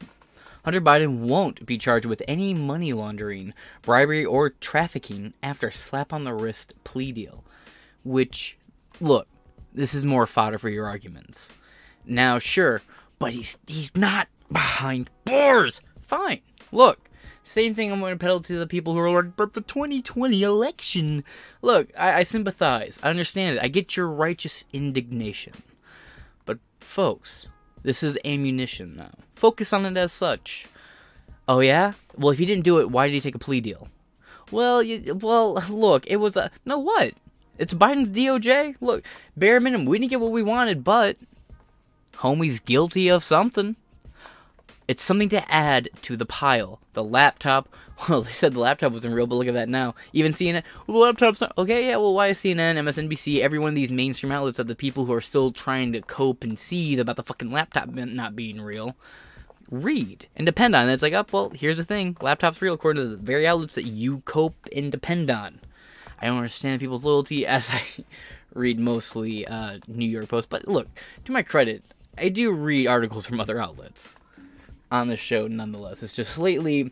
Hunter Biden won't be charged with any money laundering, bribery, or trafficking after a slap on the wrist plea deal, which look, this is more fodder for your arguments. Now, sure, but he's he's not behind bars. Fine. Look, same thing I'm going to peddle to the people who are like, but the 2020 election. Look, I, I sympathize. I understand it. I get your righteous indignation. But, folks, this is ammunition now. Focus on it as such. Oh, yeah? Well, if he didn't do it, why did he take a plea deal? Well, you, well, look, it was a. No, what? It's Biden's DOJ. Look, bare minimum, we didn't get what we wanted, but homie's guilty of something. It's something to add to the pile. The laptop. (laughs) Well, they said the laptop wasn't real, but look at that now. Even CNN. Well, the laptop's not. Okay, yeah. Well, why is CNN, MSNBC, every one of these mainstream outlets are the people who are still trying to cope and seethe about the fucking laptop not being real? Read and depend on it. It's like, oh, well, here's the thing. Laptop's real according to the very outlets that you cope and depend on. I don't understand people's loyalty (laughs) as I read mostly uh, New York Post. But look, to my credit, I do read articles from other outlets on the show nonetheless. It's just lately,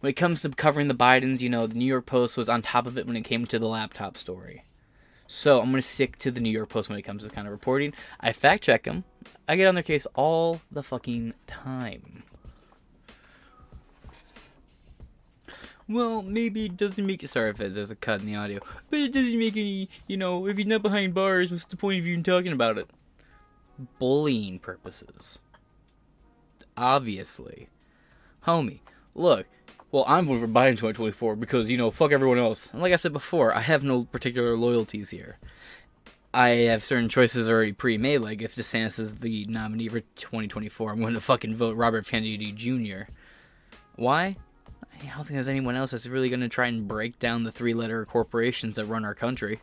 when it comes to covering the Bidens, you know, the New York Post was on top of it when it came to the laptop story. So I'm going to stick to the New York Post when it comes to kind of reporting. I fact check them. I get on their case all the fucking time. well, maybe it doesn't make it. Sorry if there's a cut in the audio, but it doesn't make any. You know, if he's not behind bars, what's the point of even talking about it? Bullying purposes. Obviously, homie. Look, well, I'm voting for Biden 2024 because you know, fuck everyone else. And like I said before, I have no particular loyalties here. I have certain choices already pre-made. Like if DeSantis is the nominee for 2024, I'm going to fucking vote Robert Kennedy Jr. Why? I don't think there's anyone else that's really going to try and break down the three letter corporations that run our country.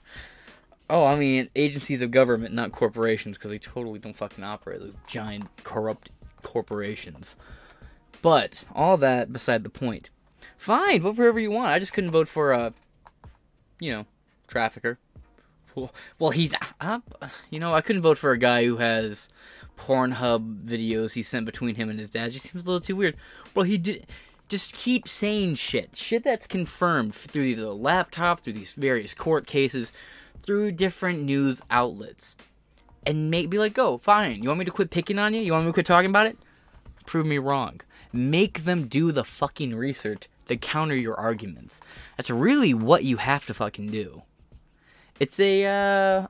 Oh, I mean, agencies of government, not corporations, because they totally don't fucking operate like giant, corrupt corporations. But, all that beside the point. Fine, vote for whoever you want. I just couldn't vote for a, you know, trafficker. Well, he's up. You know, I couldn't vote for a guy who has Pornhub videos he sent between him and his dad. It just seems a little too weird. Well, he did just keep saying shit. Shit that's confirmed through the laptop, through these various court cases, through different news outlets. And make be like, go, fine. You want me to quit picking on you? You want me to quit talking about it? Prove me wrong. Make them do the fucking research to counter your arguments. That's really what you have to fucking do. It's a uh,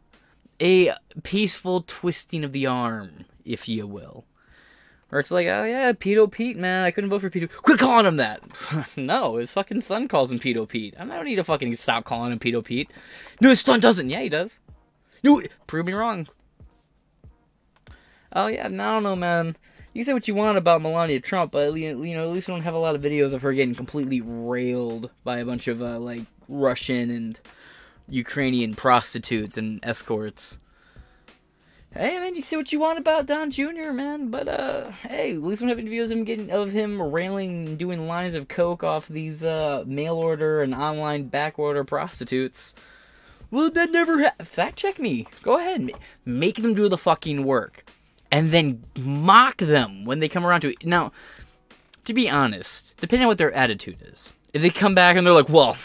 a peaceful twisting of the arm, if you will. Or it's like, oh yeah, Pedo Pete, man, I couldn't vote for Pedo. Quit calling him that. (laughs) no, his fucking son calls him Pedo Pete. I don't need to fucking stop calling him Pedo Pete. No, his son doesn't. Yeah, he does. No, prove me wrong. Oh yeah, I don't know, man. You can say what you want about Melania Trump, but you know, at least we don't have a lot of videos of her getting completely railed by a bunch of uh, like Russian and Ukrainian prostitutes and escorts. Hey man, you can say what you want about Don Jr. man, but uh, hey, at least we have videos of him getting of him railing, doing lines of coke off these uh mail order and online back order prostitutes. Well, that never ha- fact check me. Go ahead, make them do the fucking work, and then mock them when they come around to it. Now, to be honest, depending on what their attitude is, if they come back and they're like, well,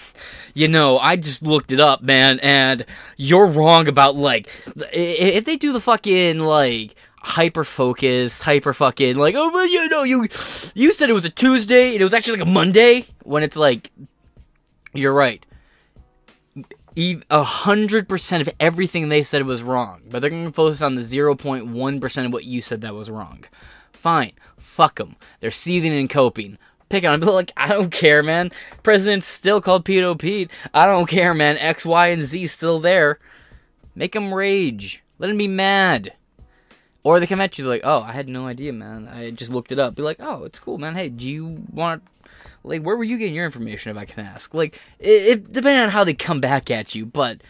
you know, I just looked it up, man, and you're wrong about, like, if they do the fucking, like, hyper focused, hyper fucking, like, oh, well, you know, you, you said it was a Tuesday, and it was actually like a Monday, when it's like, you're right. A hundred percent of everything they said was wrong, but they're gonna focus on the zero point one percent of what you said that was wrong. Fine, fuck them. They're seething and coping pick on (laughs) them. Like, I don't care, man. President's still called Pedo Pete. I don't care, man. X, Y, and Z still there. Make them rage. Let them be mad. Or they come at you like, oh, I had no idea, man. I just looked it up. Be like, oh, it's cool, man. Hey, do you want like where were you getting your information if I can ask? Like, it, it depending on how they come back at you, but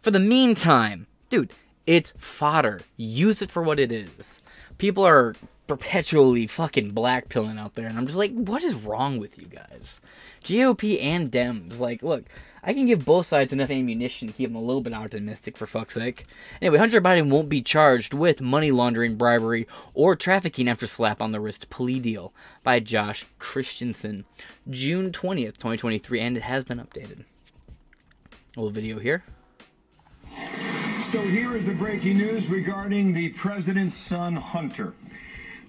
for the meantime, dude, it's fodder. Use it for what it is. People are perpetually fucking blackpilling out there, and I'm just like, what is wrong with you guys? GOP and Dems, like, look, I can give both sides enough ammunition to keep them a little bit optimistic, for fuck's sake. Anyway, Hunter Biden won't be charged with money laundering, bribery, or trafficking after slap on the wrist plea deal by Josh Christenson, June 20th, 2023, and it has been updated. A little video here. So here is the breaking news regarding the president's son, Hunter.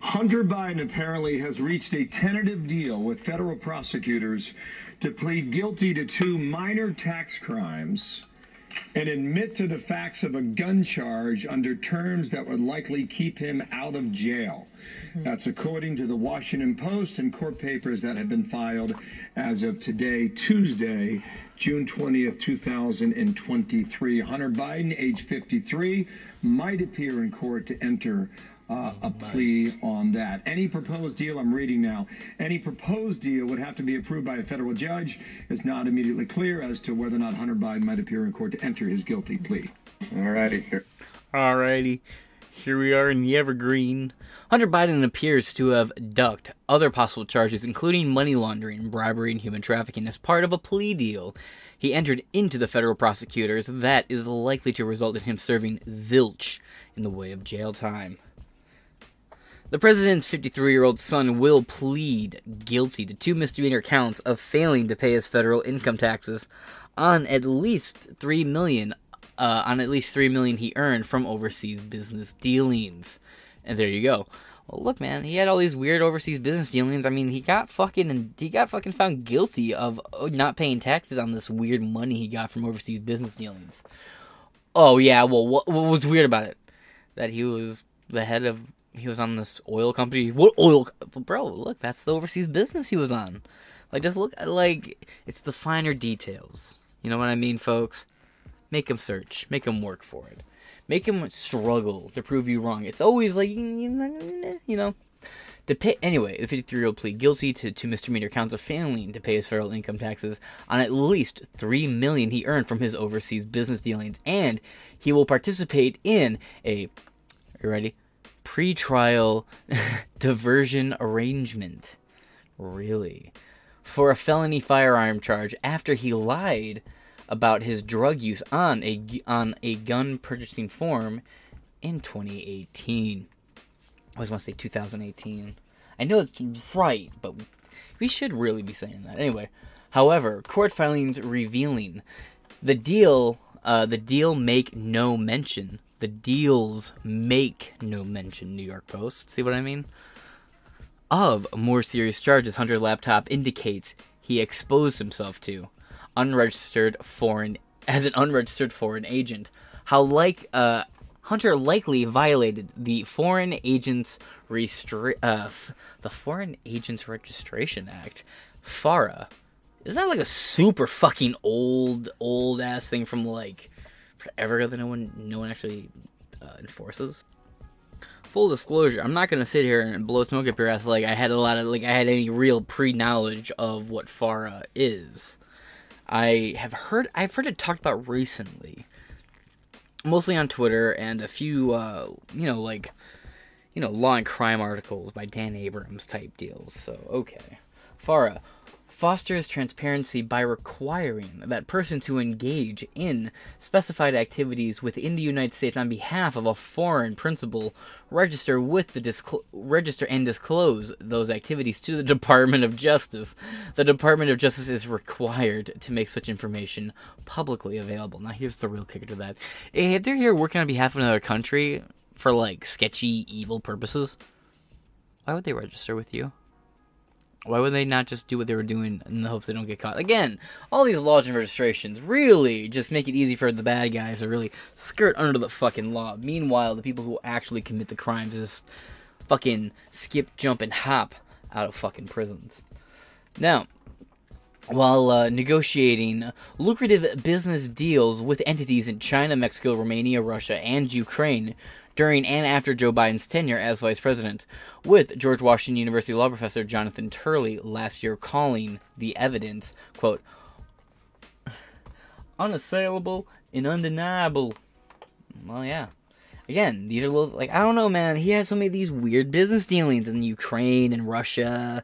Hunter Biden apparently has reached a tentative deal with federal prosecutors to plead guilty to two minor tax crimes and admit to the facts of a gun charge under terms that would likely keep him out of jail. Hmm. That's according to the Washington Post and court papers that have been filed as of today, Tuesday, June 20th, 2023. Hunter Biden, age 53, might appear in court to enter uh, a plea on that. Any proposed deal, I'm reading now, any proposed deal would have to be approved by a federal judge. It's not immediately clear as to whether or not Hunter Biden might appear in court to enter his guilty plea. Alrighty, here. Alrighty. Here we are in the Evergreen. Hunter Biden appears to have ducked other possible charges, including money laundering, bribery, and human trafficking, as part of a plea deal he entered into the federal prosecutors. That is likely to result in him serving zilch in the way of jail time. The president's 53 year old son will plead guilty to two misdemeanor counts of failing to pay his federal income taxes on at least three million, uh, on at least three million he earned from overseas business dealings. And there you go. Well, look, man, he had all these weird overseas business dealings. I mean, he got fucking and he got fucking found guilty of uh, not paying taxes on this weird money he got from overseas business dealings. Oh yeah, well, what, what was weird about it? That he was the head of he was on this oil company. What oil, bro? Look, that's the overseas business he was on. Like, just look, like it's the finer details. You know what I mean, folks? Make him search. Make him work for it. Make him struggle to prove you wrong. It's always like you know. To pay anyway, the 53-year-old plead guilty to two misdemeanor counts of failing to pay his federal income taxes on at least three million he earned from his overseas business dealings, and he will participate in a. Are you ready? Pretrial (laughs) diversion arrangement. Really? For a felony firearm charge after he lied about his drug use on a on a gun purchasing form in 2018. I always want to say 2018. I know it's right, but we should really be saying that anyway. However, court filings revealing the deal, uh, the deal make no mention. The deals make no mention. New York Post. See what I mean? Of more serious charges, Hunter laptop indicates he exposed himself to unregistered foreign as an unregistered foreign agent. How like uh, Hunter likely violated the Foreign Agents Restri- uh, f- the Foreign Agents Registration Act, FARA. Is that like a super fucking old, old ass thing from like forever that no one, no one actually uh, enforces? Full disclosure, I'm not gonna sit here and blow smoke up your ass like I had a lot of like I had any real pre knowledge of what FARA is. I have heard I've heard it talked about recently, mostly on Twitter and a few uh, you know like you know law and crime articles by Dan Abrams type deals. So okay, FARA fosters transparency by requiring that persons who engage in specified activities within the United States on behalf of a foreign principal register with the register and disclose those activities to the (laughs) Department of Justice. The Department of Justice is required to make such information publicly available. Now here's the real kicker to that. Eh, if they're here working on behalf of another country for like sketchy evil purposes, why would they register with you? Why would they not just do what they were doing in the hopes they don't get caught? Again, all these laws and registrations really just make it easy for the bad guys to really skirt under the fucking law. Meanwhile, the people who actually commit the crimes just fucking skip, jump, and hop out of fucking prisons. Now, while uh, negotiating lucrative business deals with entities in China, Mexico, Romania, Russia, and Ukraine during and after Joe Biden's tenure as vice president, with George Washington University law professor Jonathan Turley last year calling the evidence, quote, unassailable and undeniable. Well, yeah. Again, these are little, like, I don't know, man. He has so many of these weird business dealings in Ukraine and Russia.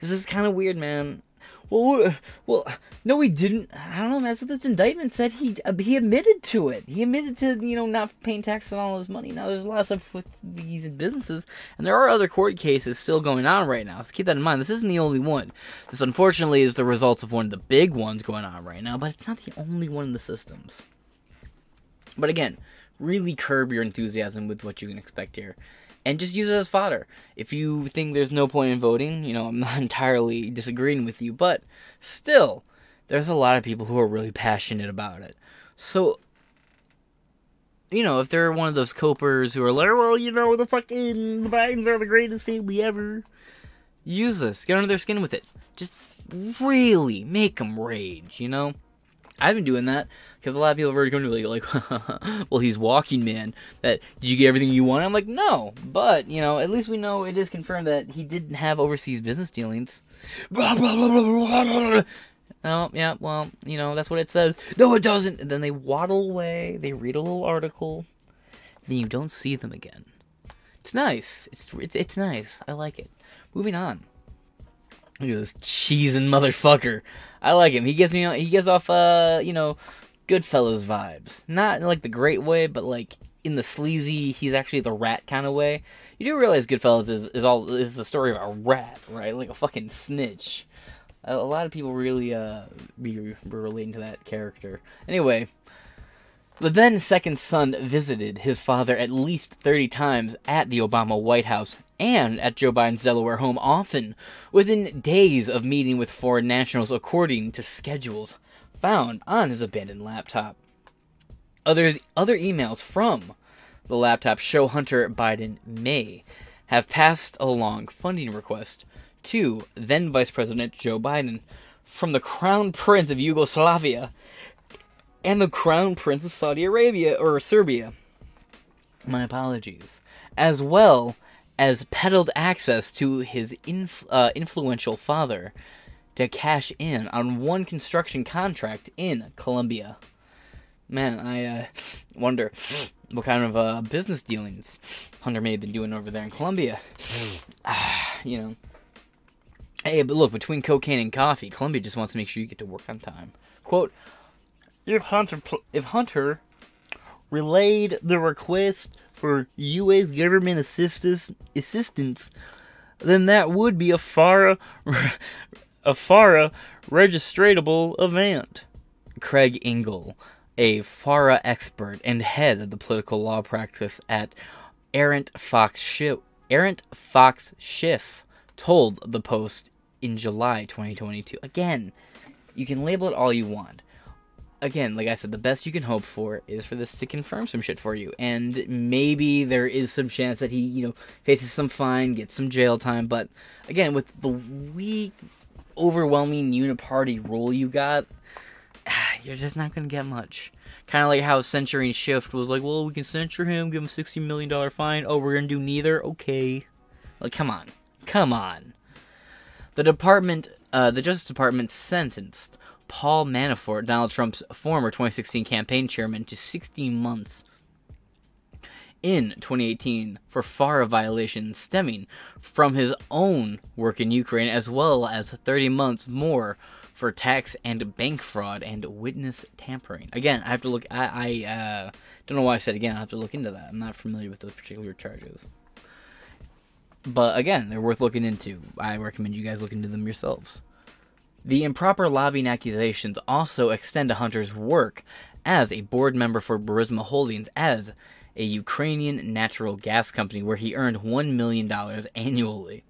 This is kind of weird, man. Well, well, no, he didn't. I don't know. That's what this indictment said. He uh, he admitted to it. He admitted to you know not paying taxes on all his money. Now there's a lot of stuff with these businesses, and there are other court cases still going on right now. So keep that in mind. This isn't the only one. This unfortunately is the results of one of the big ones going on right now, but it's not the only one in the systems. But again, really curb your enthusiasm with what you can expect here and just use it as fodder. If you think there's no point in voting, you know, I'm not (laughs) entirely disagreeing with you, but still, there's a lot of people who are really passionate about it. So, you know, if they're one of those copers who are like, well, you know, the fucking the Bidens are the greatest family ever, use this. Get under their skin with it. Just really make them rage, you know? I've been doing that because a lot of people have already come to me like, like (laughs) well, he's walking man. That did you get everything you want? I'm like, no, but you know, at least we know it is confirmed that he didn't have overseas business dealings. oh yeah, well, you know that's what it says. No, it doesn't. And then they waddle away. They read a little article. Then you don't see them again. It's nice. It's it's it's nice. I like it. Moving on. Look at this cheesing motherfucker. I like him. He gives me he gives off uh you know Goodfellas vibes. Not in like the great way, but like in the sleazy. He's actually the rat kind of way. You do realize Goodfellas is is all is the story of a rat, right? Like a fucking snitch. A, a lot of people really uh be, be relating to that character. Anyway. The then second son visited his father at least 30 times at the Obama White House and at Joe Biden's Delaware home, often within days of meeting with foreign nationals according to schedules found on his abandoned laptop. Others, other emails from the laptop show Hunter Biden may have passed along funding requests to then Vice President Joe Biden from the Crown Prince of Yugoslavia and the Crown Prince of Saudi Arabia or Serbia. My apologies. As well as peddled access to his inf- uh, influential father to cash in on one construction contract in Colombia. Man, I uh, wonder what kind of uh, business dealings Hunter may have been doing over there in Colombia. (sighs) Ah, you know. Hey, but look, between cocaine and coffee, Colombia just wants to make sure you get to work on time. Quote, if Hunter pl- if Hunter relayed the request for U.S. government assistance assistance then that would be a FARA a FARA registratable event. Craig Engle, a FARA expert and head of the political law practice at Arent Fox Schiff, Arent Fox Schiff, told the Post in July 2022. Again, you can label it all you want. Again, like I said, the best you can hope for is for this to confirm some shit for you, and maybe there is some chance that he, you know, faces some fine, gets some jail time. But again, with the weak, overwhelming uniparty rule you got, (sighs) you're just not gonna get much. Kind of like how censoring Schiff was like, well, we can censure him, give him $60 million fine. Oh, we're going to do neither? Okay. Like, come on. Come on. The department, uh, the Justice Department sentenced Paul Manafort, Donald Trump's former 2016 campaign chairman, to 16 months in 2018 for FARA violations stemming from his own work in Ukraine, as well as 30 months more for tax and bank fraud and witness tampering. Again, I have to look. I, I uh, don't know why I said again. I have to look into that. I'm not familiar with those particular charges. But again, they're worth looking into. I recommend you guys look into them yourselves. The improper lobbying accusations also extend to Hunter's work as a board member for Burisma Holdings as a Ukrainian natural gas company where he earned $1 million annually.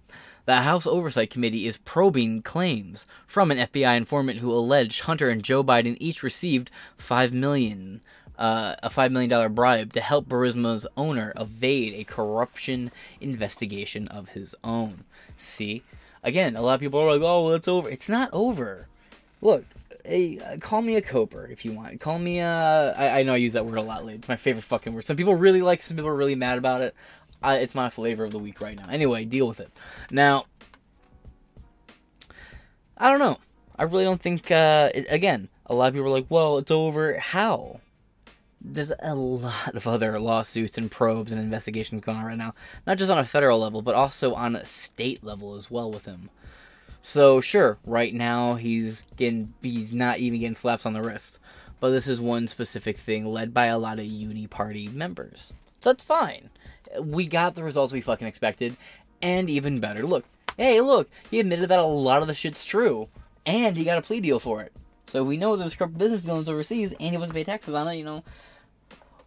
The House Oversight Committee is probing claims from an FBI informant who alleged Hunter and Joe Biden each received five million, uh, a five million dollar bribe to help Burisma's owner evade a corruption investigation of his own. See, again, a lot of people are like, "Oh, well, it's over." It's not over. Look, uh, call me a coper if you want. Call me a. I, I know I use that word a lot lately. It's my favorite fucking word. Some people really like. Some people are really mad about it. I, it's my flavor of the week right now. Anyway, deal with it. Now, I don't know. I really don't think. Uh, it, again, a lot of people are like, "Well, it's over." How? There's a lot of other lawsuits and probes and investigations going on right now, not just on a federal level, but also on a state level as well with him. So sure, right now he's getting he's not even getting slaps on the wrist, but this is one specific thing led by a lot of uni party members. So that's fine. We got the results we fucking expected, and even better. Look, hey, look, he admitted that a lot of the shit's true, and he got a plea deal for it. So we know there's corrupt business dealings overseas, and he wasn't pay taxes on it. You know,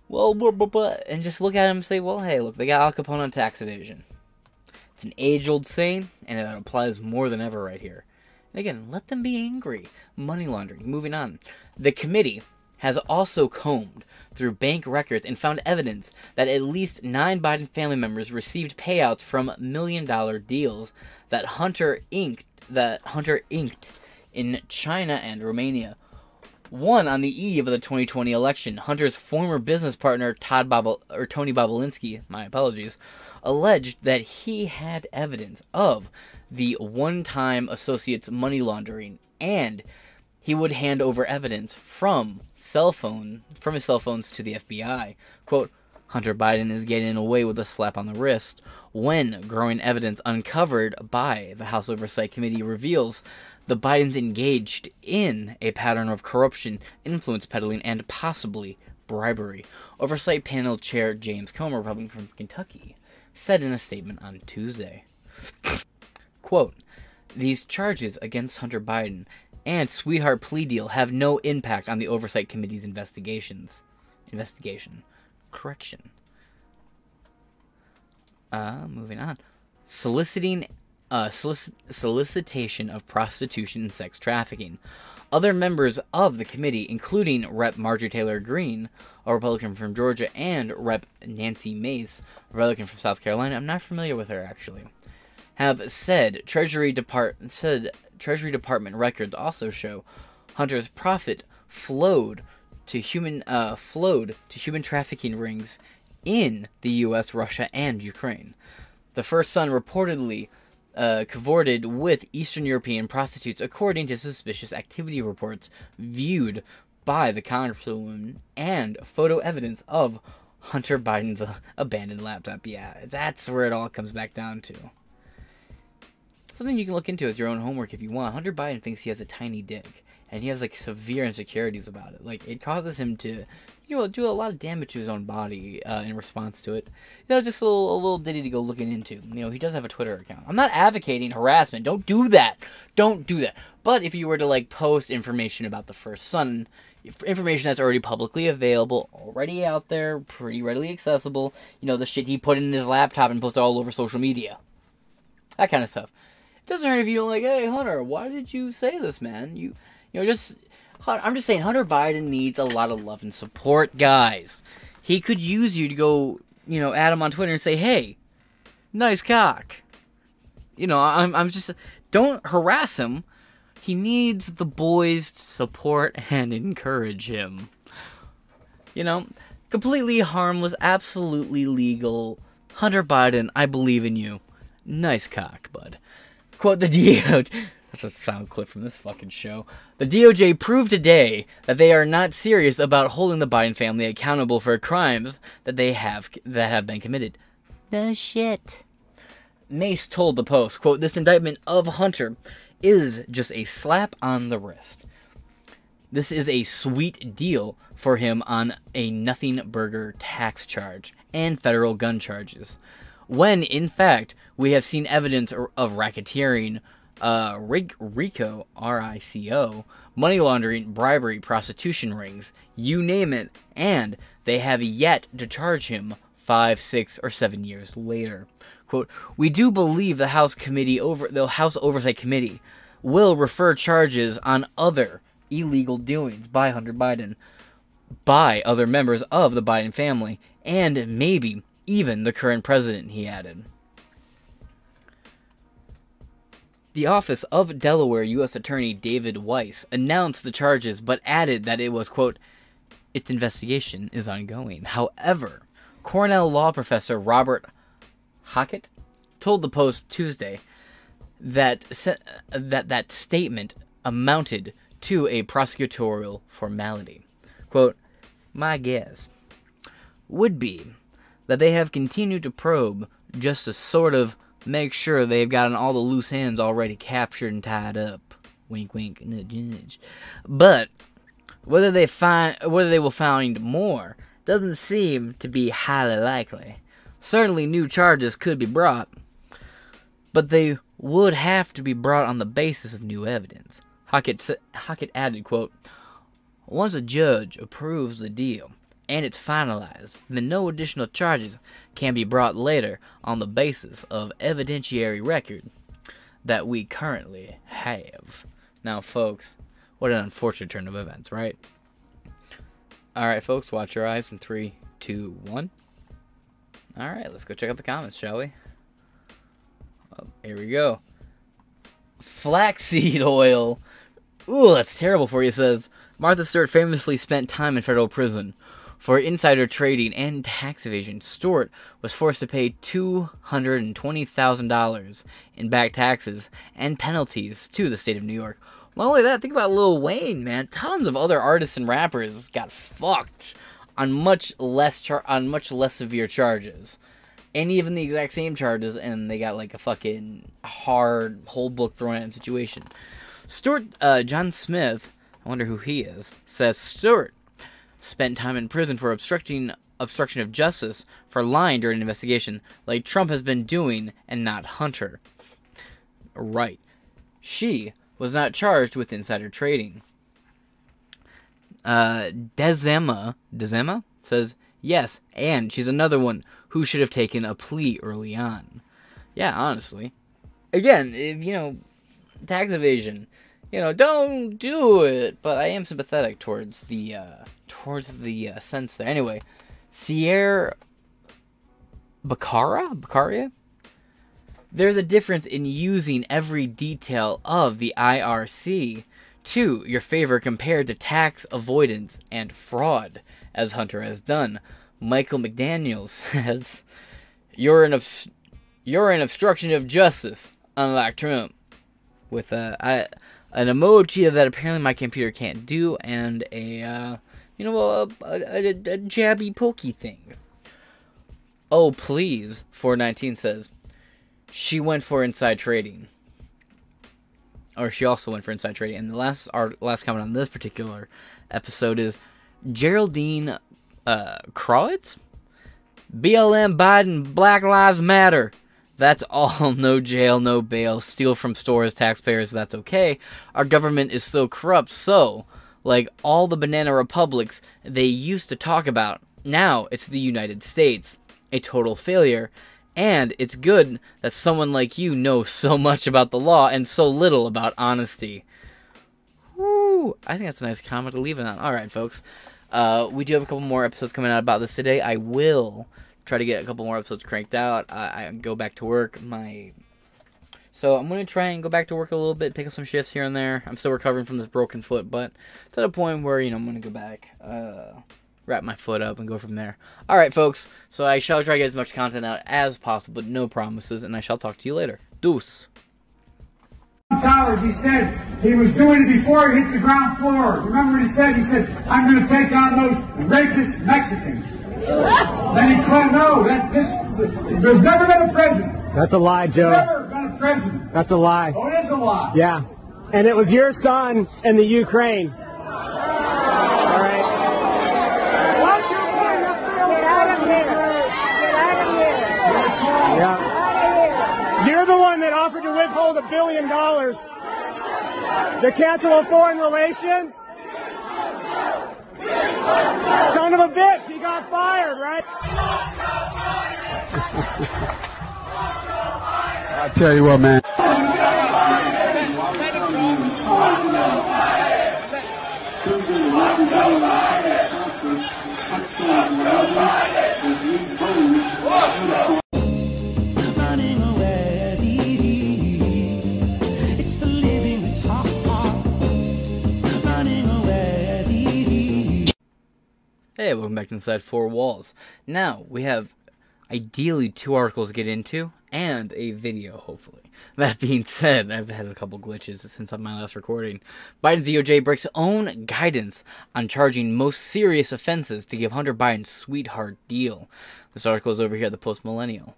well, blah, blah, blah, and just look at him and say, well, hey, look, they got Al Capone on tax evasion. It's an age-old saying, and it applies more than ever right here. And again, let them be angry. Money laundering. Moving on. The committee has also combed through bank records and found evidence that at least nine Biden family members received payouts from million-dollar deals that Hunter inked that Hunter inked in China and Romania. One on the eve of the 2020 election, Hunter's former business partner Todd Bobble or Tony Bobulinski, my apologies, alleged that he had evidence of the one-time associates money laundering and he would hand over evidence from cell phone from his cell phones to the FBI. Quote, Hunter Biden is getting away with a slap on the wrist when growing evidence uncovered by the House Oversight Committee reveals the Bidens engaged in a pattern of corruption, influence peddling, and possibly bribery. Oversight panel chair James Comer, Republican from Kentucky, said in a statement on Tuesday. (laughs) Quote, These charges against Hunter Biden and sweetheart plea deal have no impact on the Oversight Committee's investigations. Investigation. Correction. Uh, moving on. Soliciting uh, solic- solicitation of prostitution and sex trafficking. Other members of the committee, including Rep. Marjorie Taylor Greene, a Republican from Georgia, and Rep. Nancy Mace, a Republican from South Carolina, I'm not familiar with her actually, have said Treasury Depart said Treasury Department records also show Hunter's profit flowed to human uh, flowed to human trafficking rings in the U.S., Russia, and Ukraine. The first son reportedly uh, cavorted with Eastern European prostitutes, according to suspicious activity reports viewed by the Congresswoman and photo evidence of Hunter Biden's uh, abandoned laptop. Yeah, that's where it all comes back down to. Something you can look into as your own homework if you want. Hunter Biden thinks he has a tiny dick, and he has like severe insecurities about it. Like it causes him to you know, do a lot of damage to his own body uh, in response to it. You know, just a little, a little ditty to go looking into. You know, he does have a Twitter account. I'm not advocating harassment. Don't do that. Don't do that. But if you were to like post information about the first son, information that's already publicly available, already out there, pretty readily accessible. You know, the shit he put in his laptop and posted all over social media. That kind of stuff. It doesn't hurt if you don't like, hey Hunter, why did you say this, man? You, you know, just I'm just saying, Hunter Biden needs a lot of love and support, guys. He could use you to go, you know, add him on Twitter and say, hey, nice cock. You know, I'm, I'm just, don't harass him. He needs the boys to support (laughs) and encourage him. You know, completely harmless, absolutely legal. Hunter Biden, I believe in you. Nice cock, bud. Quote the (laughs) DOJ. That's a sound clip from this fucking show. The DOJ proved today that they are not serious about holding the Biden family accountable for crimes that they have that have been committed. No shit. Mace told the Post, quote, this indictment of Hunter is just a slap on the wrist. This is a sweet deal for him on a nothing burger tax charge and federal gun charges. When, in fact, we have seen evidence of racketeering uh, RICO, R I C O, money laundering, bribery, prostitution rings, you name it, and they have yet to charge him five, six, or seven years later. Quote, we do believe the House Committee over the House Oversight Committee will refer charges on other illegal doings by Hunter Biden, by other members of the Biden family, and maybe even the current president, he added. The office of Delaware U.S. Attorney David Weiss announced the charges but added that it was, quote, its investigation is ongoing. However, Cornell law professor Robert Hockett told the Post Tuesday that that that statement amounted to a prosecutorial formality. Quote, my guess would be that they have continued to probe just a sort of make sure they've gotten all the loose ends already captured and tied up. Wink, wink, nudge, nudge. But whether they find whether they will find more doesn't seem to be highly likely. Certainly, new charges could be brought, but they would have to be brought on the basis of new evidence. Hockett, Hockett added, quote, Once a judge approves the deal, and it's finalized, then no additional charges can be brought later on the basis of evidentiary record that we currently have. Now, folks, what an unfortunate turn of events, right? Alright, folks, watch your eyes in three, two, one. Alright, let's go check out the comments, shall we? Oh, here we go. Flaxseed (laughs) oil. Ooh, that's terrible for you, says. Martha Stewart famously spent time in federal prison. For insider trading and tax evasion, Stewart was forced to pay $220,000 in back taxes and penalties to the state of New York. Not only that, think about Lil Wayne, man. Tons of other artists and rappers got fucked on much less char- on much less severe charges. And even the exact same charges, and they got like a fucking hard whole book thrown at him situation. Stewart, uh, John Smith, I wonder who he is, says Stewart spent time in prison for obstructing obstruction of justice for lying during an investigation, like Trump has been doing, and not Hunter. Right. She was not charged with insider trading. Uh, Dezema, Dezema says yes, and she's another one who should have taken a plea early on. Yeah, honestly. Again, if, you know, tax evasion, you know, don't do it. But I am sympathetic towards the uh, towards the uh, sense there. Anyway, Sierra Bacara, Bacaria. There's a difference in using every detail of the IRC to your favor compared to tax avoidance and fraud, as Hunter has done. Michael McDaniel (laughs) says, "You're an obs- you're an obstruction of justice, unlike Trump." With a I, an emoji that apparently my computer can't do, and a uh, you know a, a, a, a jabby pokey thing. Oh please, 419 says she went for inside trading, or she also went for inside trading. And the last our last comment on this particular episode is Geraldine uh, Krawitz? BLM Biden Black Lives Matter. That's all. (laughs) No jail, no bail. Steal from stores, taxpayers, that's okay. Our government is so corrupt, so, like all the banana republics they used to talk about, now it's the United States. A total failure. And it's good that someone like you knows so much about the law and so little about honesty. Woo! I think that's a nice comment to leave it on. Alright, folks. Uh, we do have a couple more episodes coming out about this today. I will try to get a couple more episodes cranked out. I go back to work. My so I'm gonna try and go back to work a little bit, pick up some shifts here and there. I'm still recovering from this broken foot, but to the point where you know I'm gonna go back, uh, wrap my foot up, and go from there. All right, folks. So I shall try to get as much content out as possible, but no promises. And I shall talk to you later. Deuce. Towers, he said he was doing it before he hit the ground floor. Remember what he said? He said, I'm going to take on those racist Mexicans. (laughs) then he said, no, that, this, there's never been a president. That's a lie, Joe. Never been a president. That's a lie. Oh, it is a lie. Yeah. And it was your son in the Ukraine. All right. Yeah. You're the one that offered to withhold a billion dollars to cancel of foreign relations. Son of a bitch, he got fired, right? (laughs) I tell you what, man. Hey, welcome back to Inside Four Walls. Now, we have ideally two articles to get into and a video, hopefully. That being said, I've had a couple glitches since my last recording. Biden's DOJ breaks own guidance on charging most serious offenses to give Hunter Biden sweetheart deal. This article is over here at the Post Millennial.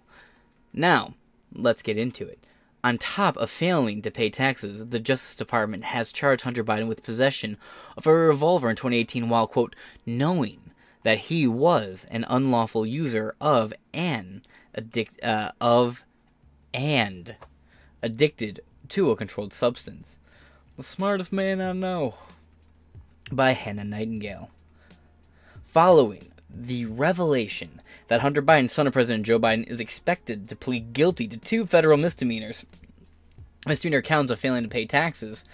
Now, let's get into it. On top of failing to pay taxes, the Justice Department has charged Hunter Biden with possession of a revolver in 2018 while, quote, knowing that he was an unlawful user of an addict uh, of and addicted to a controlled substance. The smartest man I know. By Hannah Nightingale. Following the revelation that Hunter Biden, son of President Joe Biden, is expected to plead guilty to two federal misdemeanors, misdemeanor counts of failing to pay taxes,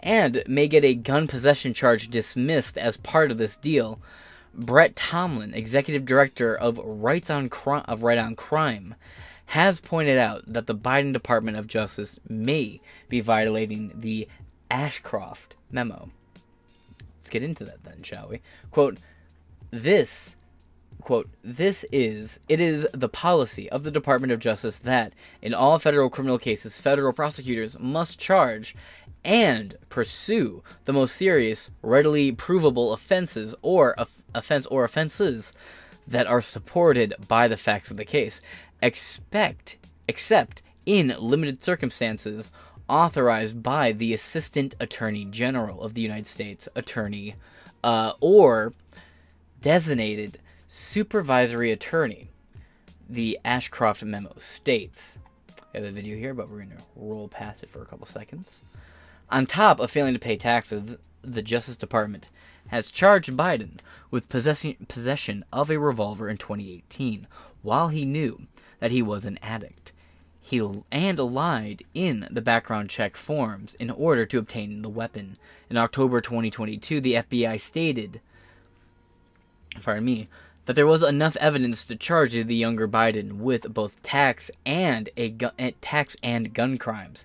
and may get a gun possession charge dismissed as part of this deal. Brett Tomlin, executive director of Rights on Cri- of Right on Crime, has pointed out that the Biden Department of Justice may be violating the Ashcroft memo. Let's get into that then, shall we? Quote, this quote this is it is the policy of the department of justice that in all federal criminal cases federal prosecutors must charge and pursue the most serious readily provable offenses or of- offense or offenses that are supported by the facts of the case expect except in limited circumstances authorized by the assistant attorney general of the united states attorney uh, or designated supervisory attorney. The Ashcroft memo states. I have a video here, but we're going to roll past it for a couple seconds. On top of failing to pay taxes, the Justice Department has charged Biden with possessing, possession of a revolver in 2018 while he knew that he was an addict. He and lied in the background check forms in order to obtain the weapon. In October 2022, the FBI stated pardon me, that there was enough evidence to charge the younger Biden with both tax and a gu- eh, tax and gun crimes.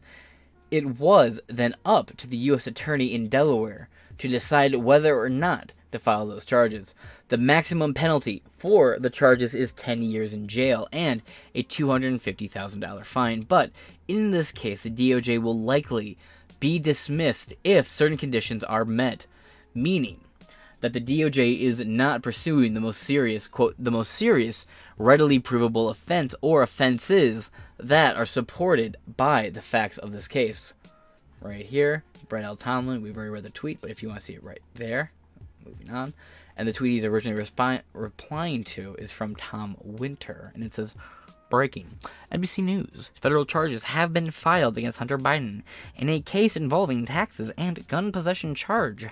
It was then up to the U.S. Attorney in Delaware to decide whether or not to file those charges. The maximum penalty for the charges is 10 years in jail and a $250,000 fine, but in this case, the DOJ will likely be dismissed if certain conditions are met, meaning that the DOJ is not pursuing the most serious, quote, the most serious, readily provable offense or offenses that are supported by the facts of this case. Right here, Brett L. Tomlin, we've already read the tweet, but if you want to see it right there, moving on. And the tweet he's originally respi- replying to is from Tom Winter, and it says, Breaking. NBC News. Federal charges have been filed against Hunter Biden in a case involving taxes and gun possession charge.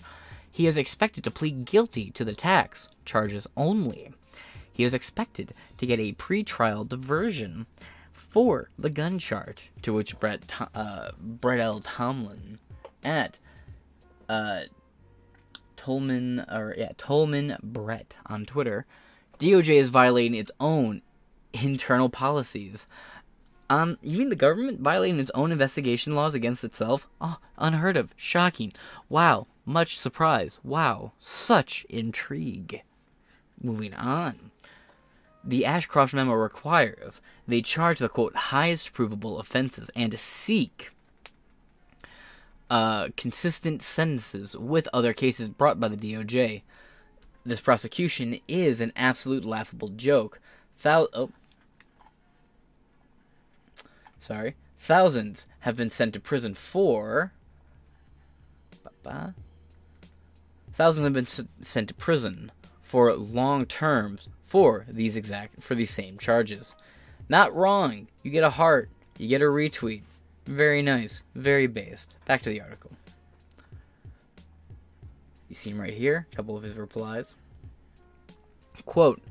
He is expected to plead guilty to the tax charges only. He is expected to get a pretrial diversion for the gun charge, to which Brett, uh, Brett L. Tomlin at uh, Tolman or yeah Tolman Brett on Twitter, DOJ is violating its own internal policies. Um, you mean the government violating its own investigation laws against itself? Oh, unheard of, shocking. Wow, much surprise. Wow, such intrigue. Moving on. The Ashcroft memo requires they charge the quote highest provable offenses and seek uh, consistent sentences with other cases brought by the DOJ. This prosecution is an absolute laughable joke. Thou- oh. Sorry. Thousands have been sent to prison for. Thousands have been s- sent to prison for long terms for these exact for these same charges. Not wrong. You get a heart. You get a retweet. Very nice. Very based. Back to the article. You see him right here. A couple of his replies. Quote.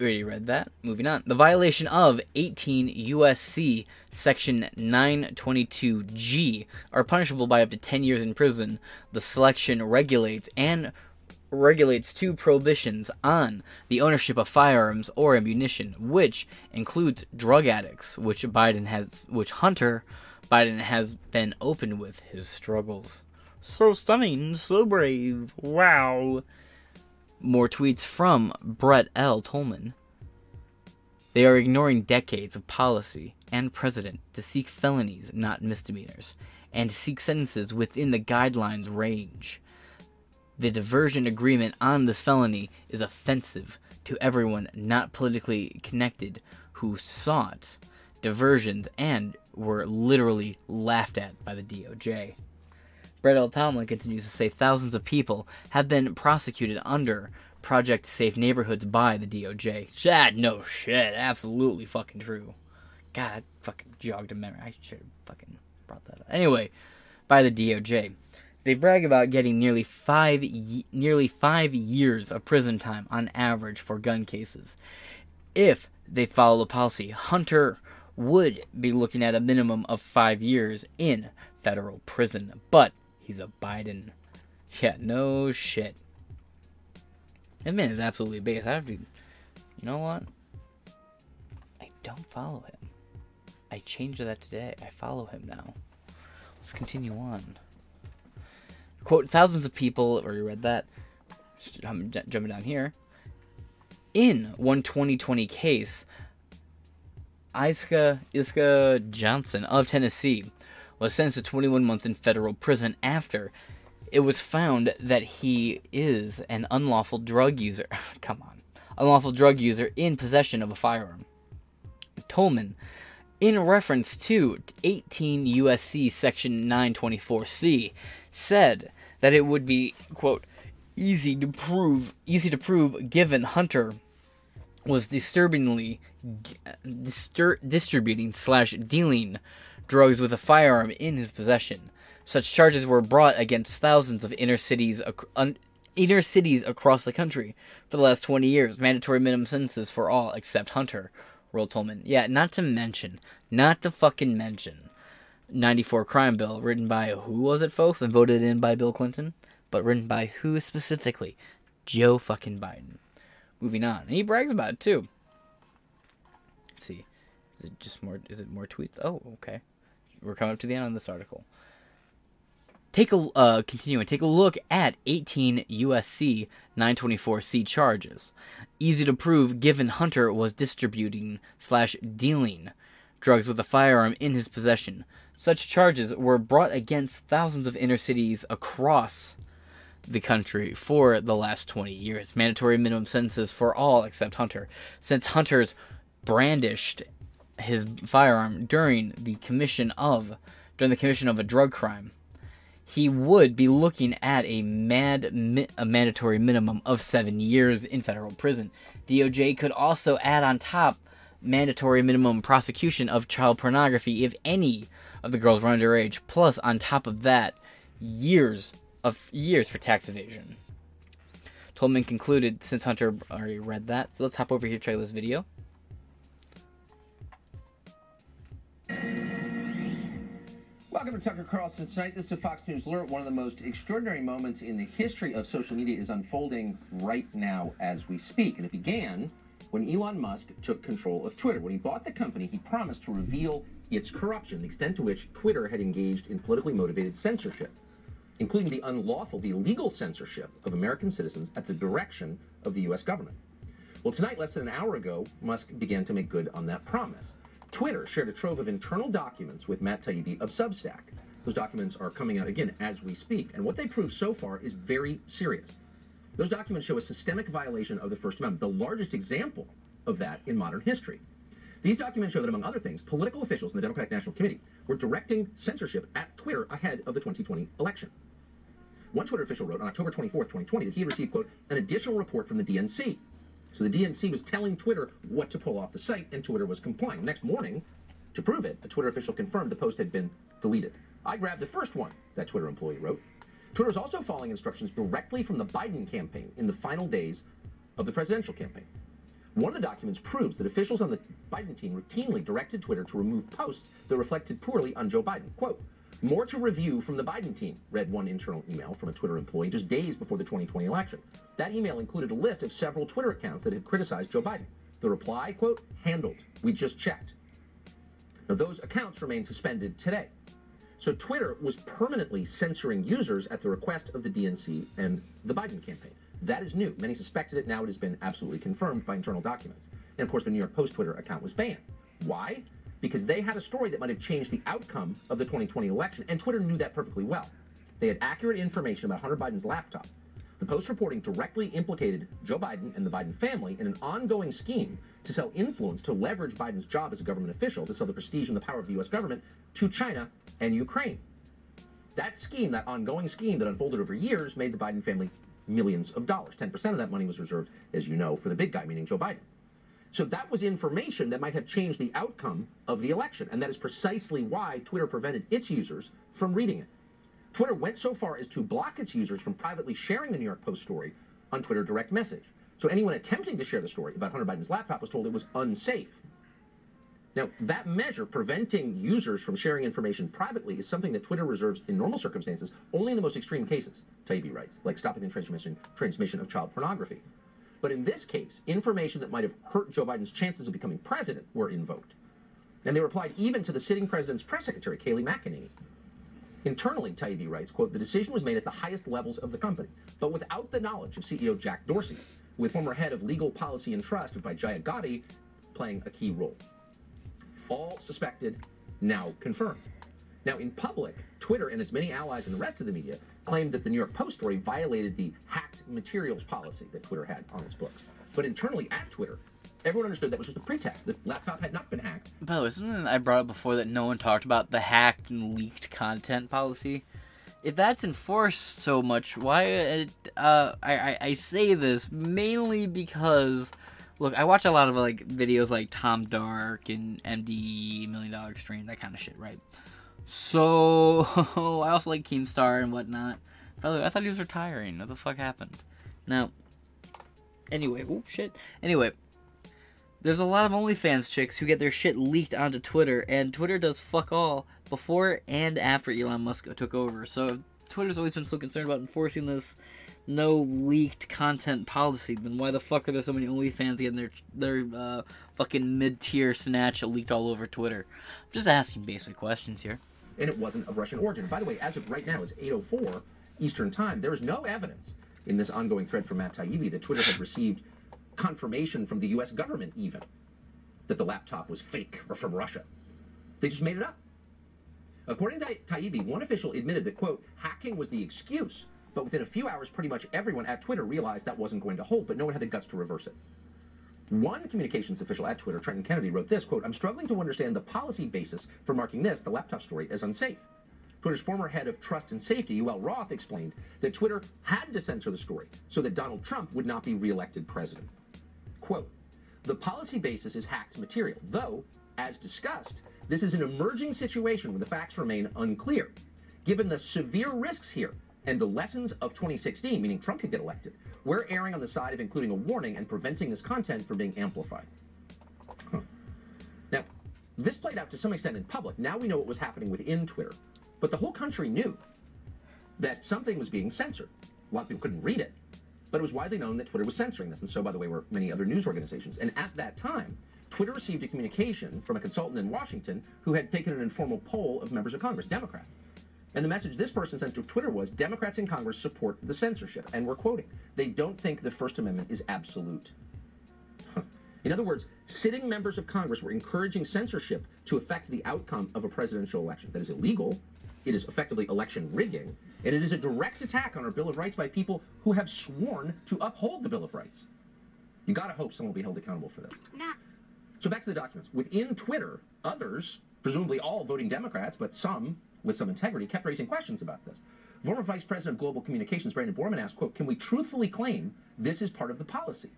Already read that. Moving on. The violation of 18 USC section 922G are punishable by up to 10 years in prison. The selection regulates and regulates two prohibitions on the ownership of firearms or ammunition, which includes drug addicts, which Biden has, which Hunter Biden has been open with his struggles. So stunning, so brave, wow. More tweets from Brett L. Tolman. They are ignoring decades of policy and precedent to seek felonies, not misdemeanors, and seek sentences within the guidelines range. The diversion agreement on this felony is offensive to everyone not politically connected who sought diversions and were literally laughed at by the DOJ. Brett L. Tomlin continues to say thousands of people have been prosecuted under Project Safe Neighborhoods by the DOJ. Shad, no shit, absolutely fucking true. God, that fucking jogged a memory. I should have fucking brought that up. Anyway, by the DOJ. They brag about getting nearly five nearly five years of prison time on average for gun cases. If they follow the policy, Hunter would be looking at a minimum of five years in federal prison. But he's a Biden. Yeah, no shit. That man is absolutely base. I have to. You know what? I don't follow him. I changed that today. I follow him now. Let's continue on. Quote, thousands of people, or you read that. I'm jumping down here. In one 2020 case, Iska, Iska Johnson of Tennessee was sentenced to 21 months in federal prison after it was found that he is an unlawful drug user. (laughs) Come on. Unlawful drug user in possession of a firearm. Tolman, in reference to 18 USC section 924C, said that it would be, quote, easy to prove, easy to prove given Hunter was disturbingly distur- distributing slash dealing drugs with a firearm in his possession. Such charges were brought against thousands of inner cities, ac- un- inner cities across the country for the last 20 years. Mandatory minimum sentences for all except Hunter, wrote Tolman. Yeah, not to mention, not to fucking mention, 94 crime bill written by who was it, folks, and voted in by Bill Clinton, but written by who specifically? Joe fucking Biden. Moving on, and he brags about it too. Let's see, is it just more? Is it more tweets? Oh, okay. We're coming up to the end of this article. Take a uh, continue and take a look at 18 USC 924C charges. Easy to prove, given Hunter was distributing slash dealing drugs with a firearm in his possession. Such charges were brought against thousands of inner cities across the country for the last 20 years. Mandatory minimum sentences for all except Hunter. Since Hunter's brandished his firearm during the commission of during the commission of a drug crime, he would be looking at a mad a mandatory minimum of seven years in federal prison. DOJ could also add on top mandatory minimum prosecution of child pornography if any of the girls were underage. Plus, on top of that, years of years for tax evasion. Tolman concluded since Hunter already read that, so let's hop over here try this video. Welcome to Tucker Carlson tonight. This is a Fox News alert. One of the most extraordinary moments in the history of social media is unfolding right now as we speak. And it began when Elon Musk took control of Twitter. When he bought the company, he promised to reveal its corruption, the extent to which Twitter had engaged in politically motivated censorship, including the unlawful, the illegal censorship of American citizens at the direction of the U.S. government. Well, tonight, less than an hour ago, Musk began to make good on that promise. Twitter shared a trove of internal documents with Matt Taibbi of Substack. Those documents are coming out again as we speak, and what they prove so far is very serious. Those documents show a systemic violation of the First Amendment, the largest example of that in modern history. These documents show that, among other things, political officials in the Democratic National Committee were directing censorship at Twitter ahead of the 2020 election. One Twitter official wrote on October 24th, 2020, that he had received, quote, an additional report from the DNC. So the DNC was telling Twitter what to pull off the site, and Twitter was complying. Next morning, to prove it, a Twitter official confirmed the post had been deleted. I grabbed the first one, that Twitter employee wrote. Twitter is also following instructions directly from the Biden campaign in the final days of the presidential campaign. One of the documents proves that officials on the Biden team routinely directed Twitter to remove posts that reflected poorly on Joe Biden. Quote, more to review from the Biden team, read one internal email from a Twitter employee just days before the 2020 election. That email included a list of several Twitter accounts that had criticized Joe Biden. The reply, quote, handled. We just checked. Now, those accounts remain suspended today. So Twitter was permanently censoring users at the request of the DNC and the Biden campaign. That is new. Many suspected it. Now it has been absolutely confirmed by internal documents. And of course, the New York Post Twitter account was banned. Why? Because they had a story that might have changed the outcome of the 2020 election, and Twitter knew that perfectly well. They had accurate information about Hunter Biden's laptop. The Post reporting directly implicated Joe Biden and the Biden family in an ongoing scheme to sell influence to leverage Biden's job as a government official to sell the prestige and the power of the U.S. government to China and Ukraine. That scheme, that ongoing scheme that unfolded over years, made the Biden family millions of dollars. 10% of that money was reserved, as you know, for the big guy, meaning Joe Biden. So that was information that might have changed the outcome of the election. And that is precisely why Twitter prevented its users from reading it. Twitter went so far as to block its users from privately sharing the New York Post story on Twitter direct message. So anyone attempting to share the story about Hunter Biden's laptop was told it was unsafe. Now, that measure preventing users from sharing information privately is something that Twitter reserves in normal circumstances only in the most extreme cases, Taibbi writes, like stopping the transmission, transmission of child pornography. But in this case, information that might have hurt Joe Biden's chances of becoming president were invoked. And they were applied even to the sitting president's press secretary, Kayleigh McEnany. Internally, Taibbi writes, quote, the decision was made at the highest levels of the company, but without the knowledge of CEO Jack Dorsey, with former head of legal policy and trust, Vijaya Gadde, playing a key role. All suspected, now confirmed. Now, in public, Twitter and its many allies and the rest of the media claimed that the New York Post story violated the hacked materials policy that Twitter had on its books. But internally at Twitter, everyone understood that was just a pretext. The laptop had not been hacked. By the way, something I brought up before that no one talked about the hacked and leaked content policy. If that's enforced so much, why? Uh, I, I I say this mainly because, look, I watch a lot of like videos like Tom Dark and MD Million Dollar Extreme, that kind of shit, right? So (laughs) I also like Keemstar and whatnot. By the way, I thought he was retiring. What the fuck happened? Now, anyway, oh shit. Anyway, there's a lot of OnlyFans chicks who get their shit leaked onto Twitter, and Twitter does fuck all before and after Elon Musk took over. So Twitter's always been so concerned about enforcing this no leaked content policy, then why the fuck are there so many OnlyFans getting their their uh, fucking mid tier snatch leaked all over Twitter? I'm just asking basic questions here. and it wasn't of Russian origin. By the way, as of right now, it's 8:04 Eastern Time. There is no evidence in this ongoing thread from Matt Taibbi that Twitter had received confirmation from the U.S. government, even that the laptop was fake or from Russia. They just made it up. According to Taibbi, one official admitted that quote hacking was the excuse, but within a few hours, pretty much everyone at Twitter realized that wasn't going to hold, but no one had the guts to reverse it. One communications official at Twitter, Trenton Kennedy, wrote this quote, I'm struggling to understand the policy basis for marking this, the laptop story, as unsafe. Twitter's former head of trust and safety, Yoel Roth, explained that Twitter had to censor the story so that Donald Trump would not be reelected president. Quote, the policy basis is hacked material, though, as discussed, this is an emerging situation where the facts remain unclear. Given the severe risks here and the lessons of 2016, meaning Trump could get elected, we're erring on the side of including a warning and preventing this content from being amplified. Huh. Now, this played out to some extent in public. Now we know what was happening within Twitter. But the whole country knew that something was being censored. A lot of people couldn't read it, but it was widely known that Twitter was censoring this. And so, by the way, were many other news organizations. And at that time, Twitter received a communication from a consultant in Washington who had taken an informal poll of members of Congress, Democrats. And the message this person sent to Twitter was Democrats in Congress support the censorship. And we're quoting, they don't think the First Amendment is absolute. In other words, sitting members of Congress were encouraging censorship to affect the outcome of a presidential election. That is illegal. It is effectively election rigging. And it is a direct attack on our Bill of Rights by people who have sworn to uphold the Bill of Rights. You gotta hope someone will be held accountable for this. So back to the documents. Within Twitter, others, presumably all voting Democrats, but some with some integrity, kept raising questions about this. Former Vice President of Global Communications Brandon Borrman asked, quote, can we truthfully claim this is part of the policy?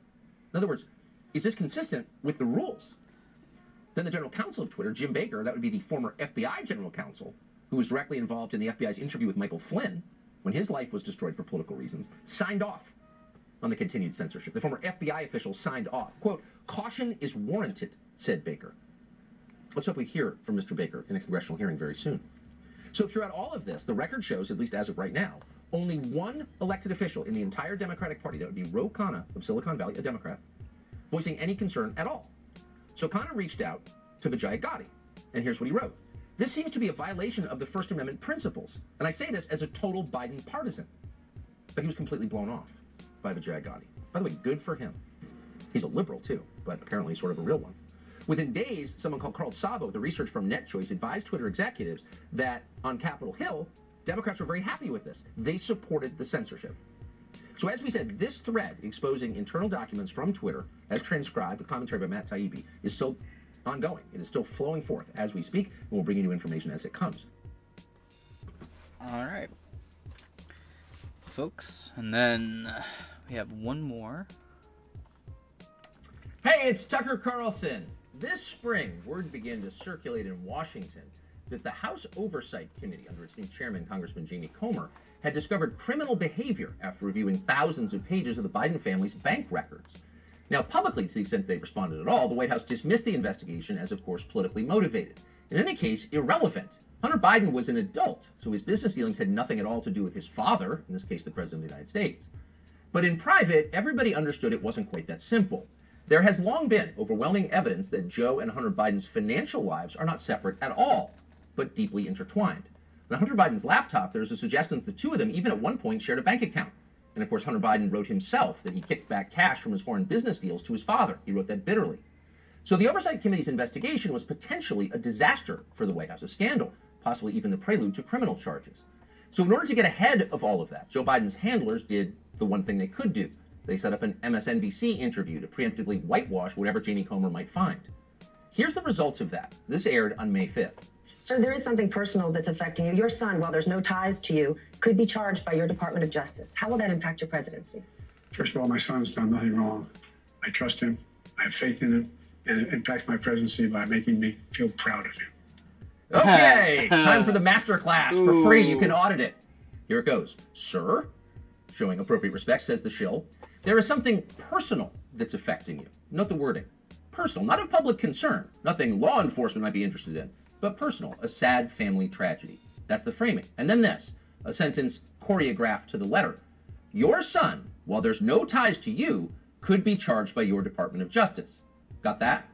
In other words, is this consistent with the rules? Then the general counsel of Twitter, Jim Baker, that would be the former FBI general counsel, who was directly involved in the FBI's interview with Michael Flynn when his life was destroyed for political reasons, signed off on the continued censorship. The former FBI official signed off. Quote, caution is warranted, said Baker. Let's hope we hear from Mr. Baker in a congressional hearing very soon. So throughout all of this, the record shows, at least as of right now, only one elected official in the entire Democratic Party, that would be Ro Khanna of Silicon Valley, a Democrat, voicing any concern at all. So Khanna reached out to Vijay Gadde, and here's what he wrote. This seems to be a violation of the First Amendment principles, and I say this as a total Biden partisan. But he was completely blown off by Vijay Gadde. By the way, good for him. He's a liberal too, but apparently sort of a real one. Within days, someone called Carl Szabo, the research firm NetChoice, advised Twitter executives that on Capitol Hill, Democrats were very happy with this. They supported the censorship. So, as we said, this thread exposing internal documents from Twitter, as transcribed with commentary by Matt Taibbi, is still ongoing. It is still flowing forth as we speak, and we'll bring you new information as it comes. All right, folks, and then uh, we have one more. Hey, it's Tucker Carlson. This spring, word began to circulate in Washington that the House Oversight Committee, under its new chairman, Congressman Jamie Comer, had discovered criminal behavior after reviewing thousands of pages of the Biden family's bank records. Now, publicly, to the extent they responded at all, the White House dismissed the investigation as, of course, politically motivated. In any case, irrelevant. Hunter Biden was an adult, so his business dealings had nothing at all to do with his father, in this case, the President of the United States. But in private, everybody understood it wasn't quite that simple. There has long been overwhelming evidence that Joe and Hunter Biden's financial lives are not separate at all, but deeply intertwined. On Hunter Biden's laptop, there's a suggestion that the two of them even at one point shared a bank account. And of course, Hunter Biden wrote himself that he kicked back cash from his foreign business deals to his father. He wrote that bitterly. So the Oversight Committee's investigation was potentially a disaster for the White House, a scandal, possibly even the prelude to criminal charges. So in order to get ahead of all of that, Joe Biden's handlers did the one thing they could do. They set up an MSNBC interview to preemptively whitewash whatever Jamie Comer might find. Here's the results of that. This aired on May 5th. Sir, there is something personal that's affecting you. Your son, while there's no ties to you, could be charged by your Department of Justice. How will that impact your presidency? First of all, my son's done nothing wrong. I trust him. I have faith in him. And it impacts my presidency by making me feel proud of him. Okay, (laughs) time for the master class for free. You can audit it. Here it goes. Sir, showing appropriate respect, says the shill, there is something personal that's affecting you. Note the wording. Personal, not of public concern, nothing law enforcement might be interested in, but personal, a sad family tragedy. That's the framing. And then this, a sentence choreographed to the letter. Your son, while there's no ties to you, could be charged by your Department of Justice. Got that?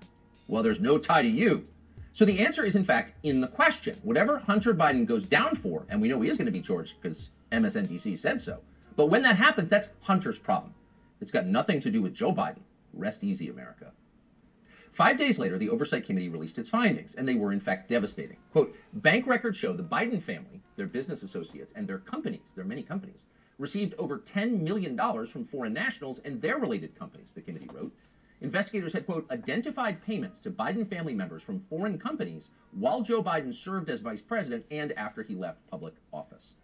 Well, there's no tie to you. So the answer is, in fact, in the question. Whatever Hunter Biden goes down for, and we know he is going to be charged because MSNBC said so. But when that happens, that's Hunter's problem. It's got nothing to do with Joe Biden. Rest easy, America. Five days later, the Oversight Committee released its findings, and they were in fact devastating. Quote, bank records show the Biden family, their business associates, and their companies, their many companies, received over $10 million from foreign nationals and their related companies, the committee wrote. investigators had, quote, identified payments to Biden family members from foreign companies while Joe Biden served as vice president and after he left public office.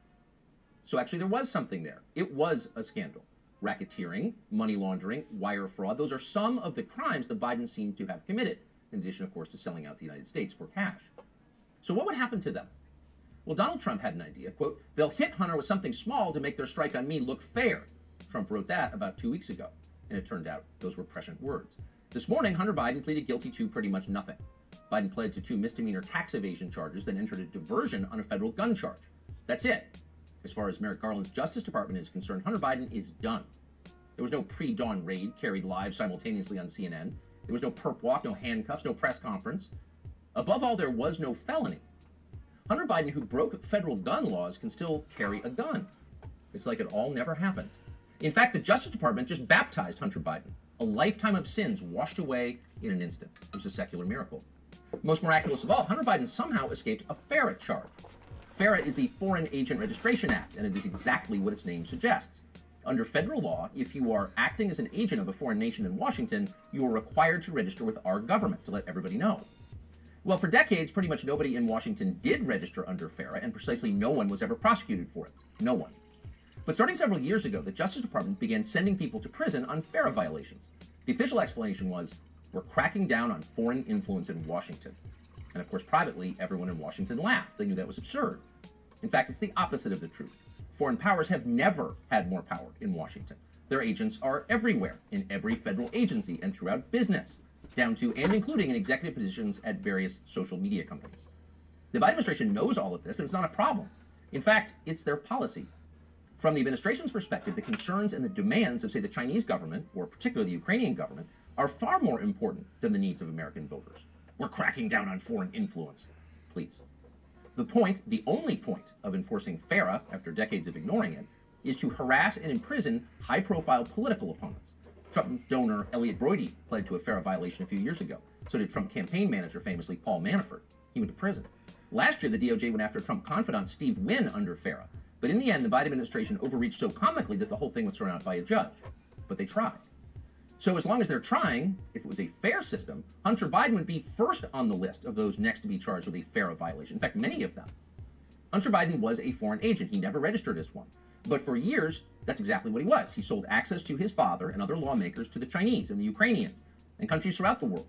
So actually, there was something there. It was a scandal. Racketeering, money laundering, wire fraud, those are some of the crimes the Bidens seem to have committed, in addition, of course, to selling out the United States for cash. So what would happen to them? Well, Donald Trump had an idea. Quote, they'll hit Hunter with something small to make their strike on me look fair. Trump wrote that about two weeks ago, and it turned out those were prescient words. This morning, Hunter Biden pleaded guilty to pretty much nothing. Biden pled to two misdemeanor tax evasion charges, then entered a diversion on a federal gun charge. That's it. As far as Merrick Garland's Justice Department is concerned, Hunter Biden is done. There was no pre dawn raid carried live simultaneously on CNN. There was no perp walk, no handcuffs, no press conference. Above all, there was no felony. Hunter Biden, who broke federal gun laws, can still carry a gun. It's like it all never happened. In fact, the Justice Department just baptized Hunter Biden. A lifetime of sins washed away in an instant. It was a secular miracle. Most miraculous of all, Hunter Biden somehow escaped a FARA charge. FARA is the Foreign Agent Registration Act, and it is exactly what its name suggests. Under federal law, if you are acting as an agent of a foreign nation in Washington, you are required to register with our government to let everybody know. Well, for decades, pretty much nobody in Washington did register under FARA, and precisely no one was ever prosecuted for it. No one. But starting several years ago, the Justice Department began sending people to prison on FARA violations. The official explanation was we're cracking down on foreign influence in Washington. And of course, privately, everyone in Washington laughed. They knew that was absurd. In fact, it's the opposite of the truth. Foreign powers have never had more power in Washington. Their agents are everywhere, in every federal agency and throughout business, down to and including in executive positions at various social media companies. The Biden administration knows all of this, and it's not a problem. In fact, it's their policy. From the administration's perspective, the concerns and the demands of, say, the Chinese government, or particularly the Ukrainian government, are far more important than the needs of American voters. We're cracking down on foreign influence. Please. The point, the only point of enforcing FARA after decades of ignoring it, is to harass and imprison high profile political opponents. Trump donor Elliot Broidy pled to a FARA violation a few years ago. So did Trump campaign manager, famously Paul Manafort. He went to prison. Last year, the DOJ went after Trump confidant Steve Wynn under FARA. But in the end, the Biden administration overreached so comically that the whole thing was thrown out by a judge. But they tried. So as long as they're trying, if it was a fair system, Hunter Biden would be first on the list of those next to be charged with a FARA violation. In fact, many of them. Hunter Biden was a foreign agent. He never registered as one. But for years, that's exactly what he was. He sold access to his father and other lawmakers to the Chinese and the Ukrainians and countries throughout the world.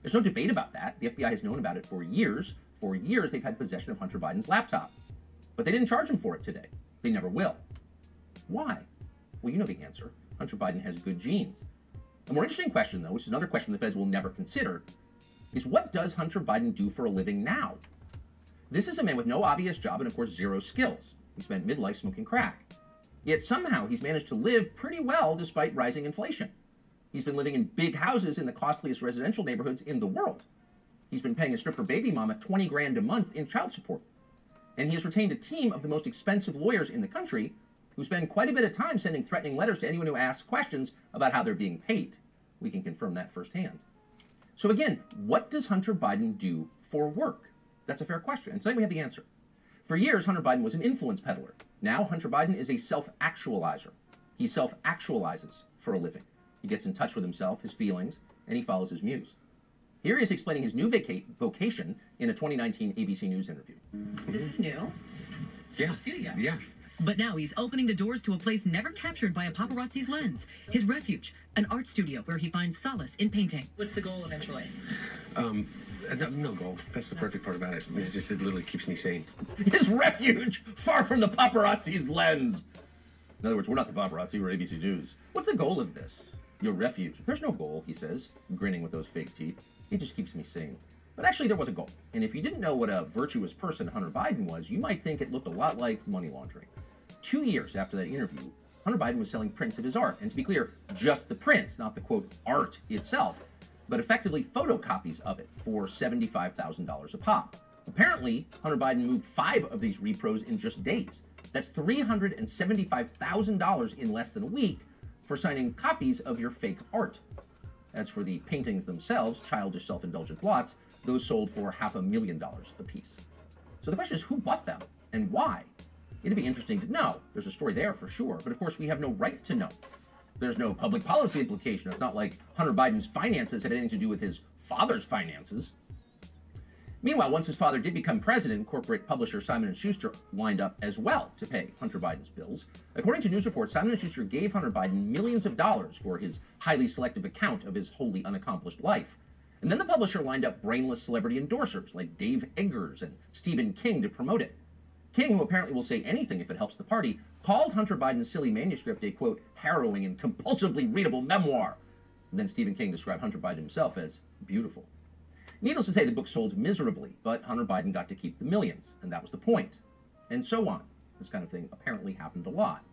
There's no debate about that. The FBI has known about it for years. For years, they've had possession of Hunter Biden's laptop. But they didn't charge him for it today. They never will. Why? Well, you know the answer. Hunter Biden has good genes. A more interesting question, though, which is another question the feds will never consider, is what does Hunter Biden do for a living now? This is a man with no obvious job and, of course, zero skills. He spent midlife smoking crack. Yet somehow he's managed to live pretty well despite rising inflation. He's been living in big houses in the costliest residential neighborhoods in the world. He's been paying a stripper baby mama 20 grand a month in child support. And he has retained a team of the most expensive lawyers in the country who spend quite a bit of time sending threatening letters to anyone who asks questions about how they're being paid. We can confirm that firsthand. So again, what does Hunter Biden do for work? That's a fair question. And tonight we have the answer. For years, Hunter Biden was an influence peddler. Now, Hunter Biden is a self actualizer. He self actualizes for a living. He gets in touch with himself, his feelings, and he follows his muse. Here he is explaining his new vocation in a 2019 ABC News interview. This is new. Yeah. Studio. Yeah. But now he's opening the doors to a place never captured by a paparazzi's lens. His refuge, an art studio where he finds solace in painting. What's the goal eventually? Um, no, no goal. That's the perfect part about it. It's just it literally keeps me sane. (laughs) His refuge, far from the paparazzi's lens. In other words, we're not the paparazzi, we're ABC News. What's the goal of this? Your refuge. There's no goal, he says, grinning with those fake teeth. It just keeps me sane. But actually, there was a goal. And if you didn't know what a virtuous person Hunter Biden was, you might think it looked a lot like money laundering. Two years after that interview, Hunter Biden was selling prints of his art. And to be clear, just the prints, not the quote art itself, but effectively photocopies of it for $75,000 a pop. Apparently, Hunter Biden moved five of these repros in just days. That's $375,000 in less than a week for signing copies of your fake art. As for the paintings themselves, childish self indulgent blots, those sold for half a million dollars apiece. So the question is who bought them and why? It'd be interesting to know. There's a story there for sure, but of course we have no right to know. There's no public policy implication. It's not like Hunter Biden's finances had anything to do with his father's finances. Meanwhile, once his father did become president, corporate publisher Simon & Schuster lined up as well to pay Hunter Biden's bills. According to news reports, Simon & Schuster gave Hunter Biden millions of dollars for his highly selective account of his wholly unaccomplished life. And then the publisher lined up brainless celebrity endorsers like Dave Eggers and Stephen King to promote it. King, who apparently will say anything if it helps the party, called Hunter Biden's silly manuscript a quote, harrowing and compulsively readable memoir. And then Stephen King described Hunter Biden himself as beautiful. Needless to say, the book sold miserably, but Hunter Biden got to keep the millions, and that was the point. And so on. This kind of thing apparently happened a lot.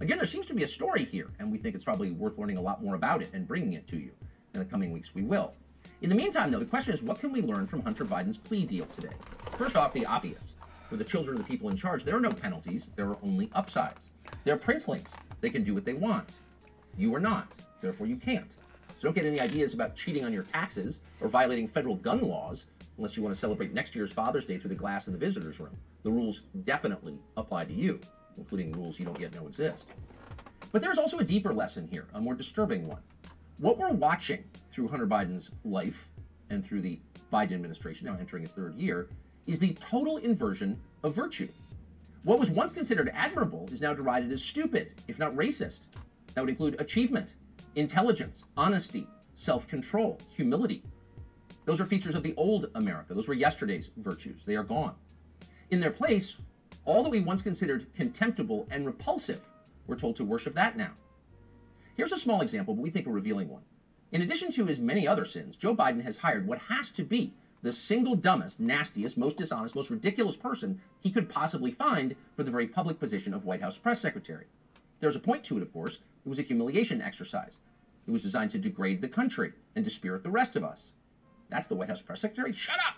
Again, there seems to be a story here, and we think it's probably worth learning a lot more about it and bringing it to you. In the coming weeks, we will. In the meantime, though, the question is what can we learn from Hunter Biden's plea deal today? First off, the obvious. For the children of the people in charge, there are no penalties, there are only upsides. They're princelings. They can do what they want. You are not. Therefore, you can't. So don't get any ideas about cheating on your taxes or violating federal gun laws unless you want to celebrate next year's Father's Day through the glass in the visitor's room. The rules definitely apply to you, including rules you don't yet know exist. But there's also a deeper lesson here, a more disturbing one. What we're watching through Hunter Biden's life and through the Biden administration, now entering its third year, is the total inversion of virtue. What was once considered admirable is now derided as stupid, if not racist. That would include achievement, intelligence, honesty, self control, humility. Those are features of the old America. Those were yesterday's virtues. They are gone. In their place, all that we once considered contemptible and repulsive, we're told to worship that now. Here's a small example, but we think a revealing one. In addition to his many other sins, Joe Biden has hired what has to be the single dumbest, nastiest, most dishonest, most ridiculous person he could possibly find for the very public position of White House press secretary. There's a point to it, of course. It was a humiliation exercise. It was designed to degrade the country and dispirit the rest of us. That's the White House press secretary? Shut up!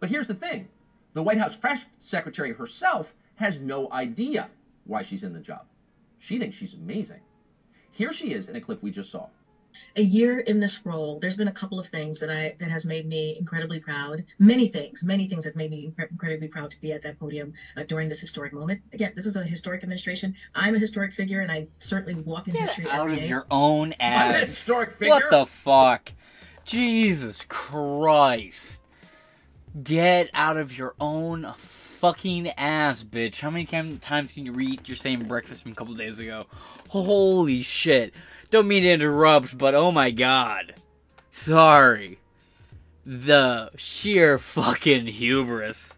But here's the thing the White House press secretary herself has no idea why she's in the job. She thinks she's amazing. Here she is in a clip we just saw. A year in this role there's been a couple of things that i that has made me incredibly proud many things many things that made me incredibly proud to be at that podium uh, during this historic moment again this is a historic administration i'm a historic figure and i certainly walk in history Out of day. your own (laughs) I'm a ass. historic What the fuck? Jesus Christ. Get out of your own fucking ass, bitch. How many times can you read your same breakfast from a couple days ago? Holy shit. Don't mean to interrupt, but oh my god. Sorry. The sheer fucking hubris.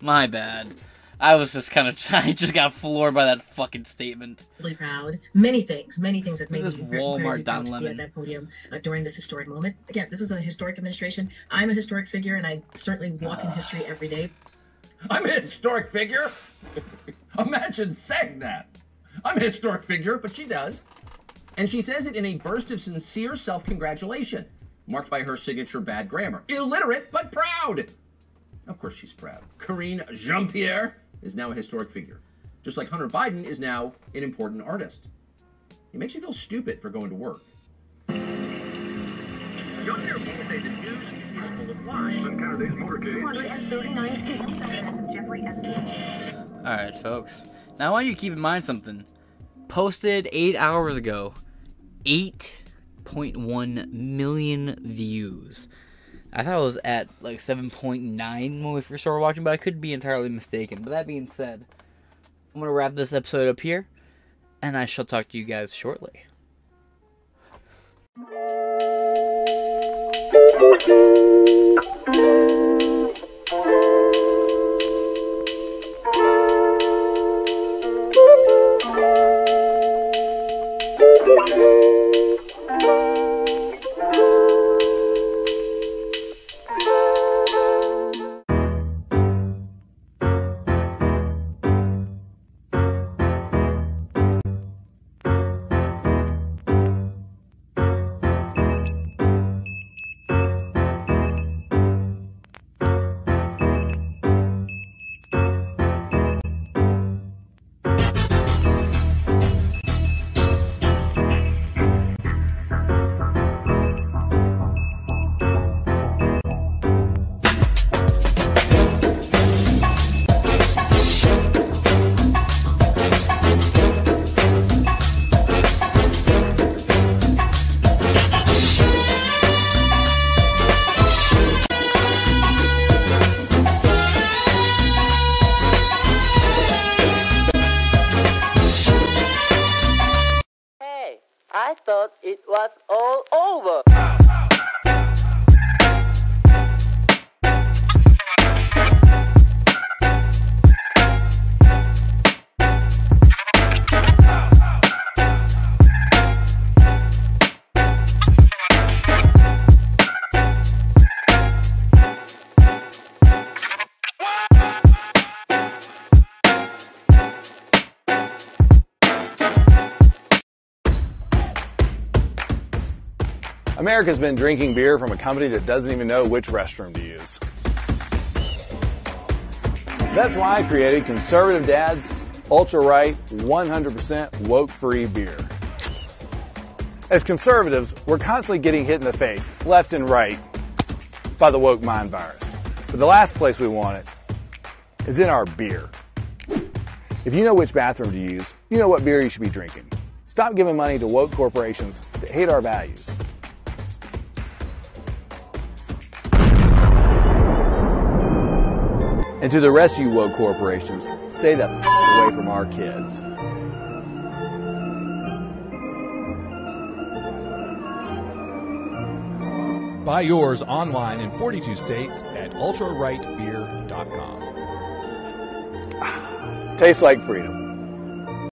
My bad. I was just kind of, (laughs) I just got floored by that fucking statement. incredibly proud many things many things that made This me is incre- Walmart incredibly Don proud to be at that podium uh, during this historic moment again this is a historic administration i'm a historic figure and i certainly walk in history every day I'm a historic figure. (laughs) Imagine saying that. I'm a historic figure, but she does. And she says it in a burst of sincere self congratulation, marked by her signature bad grammar. Illiterate, but proud. Of course, she's proud. Karine Jean Pierre is now a historic figure, just like Hunter Biden is now an important artist. It makes you feel stupid for going to work. Alright, folks. Now I want you to keep in mind something. Posted eight hours ago, 8.1 million views. I thought it was at like 7.9 when we first started watching, but I could be entirely mistaken. But that being said, I'm going to wrap this episode up here, and I shall talk to you guys shortly. Thank you. America's been drinking beer from a company that doesn't even know which restroom to use. That's why I created Conservative Dad's Ultra Right 100% woke free beer. As conservatives, we're constantly getting hit in the face, left and right, by the woke mind virus. But the last place we want it is in our beer. If you know which bathroom to use, you know what beer you should be drinking. Stop giving money to woke corporations that hate our values. And to the rest of you woke corporations, stay the f- away from our kids. Buy yours online in 42 states at ultrarightbeer.com. Tastes like freedom.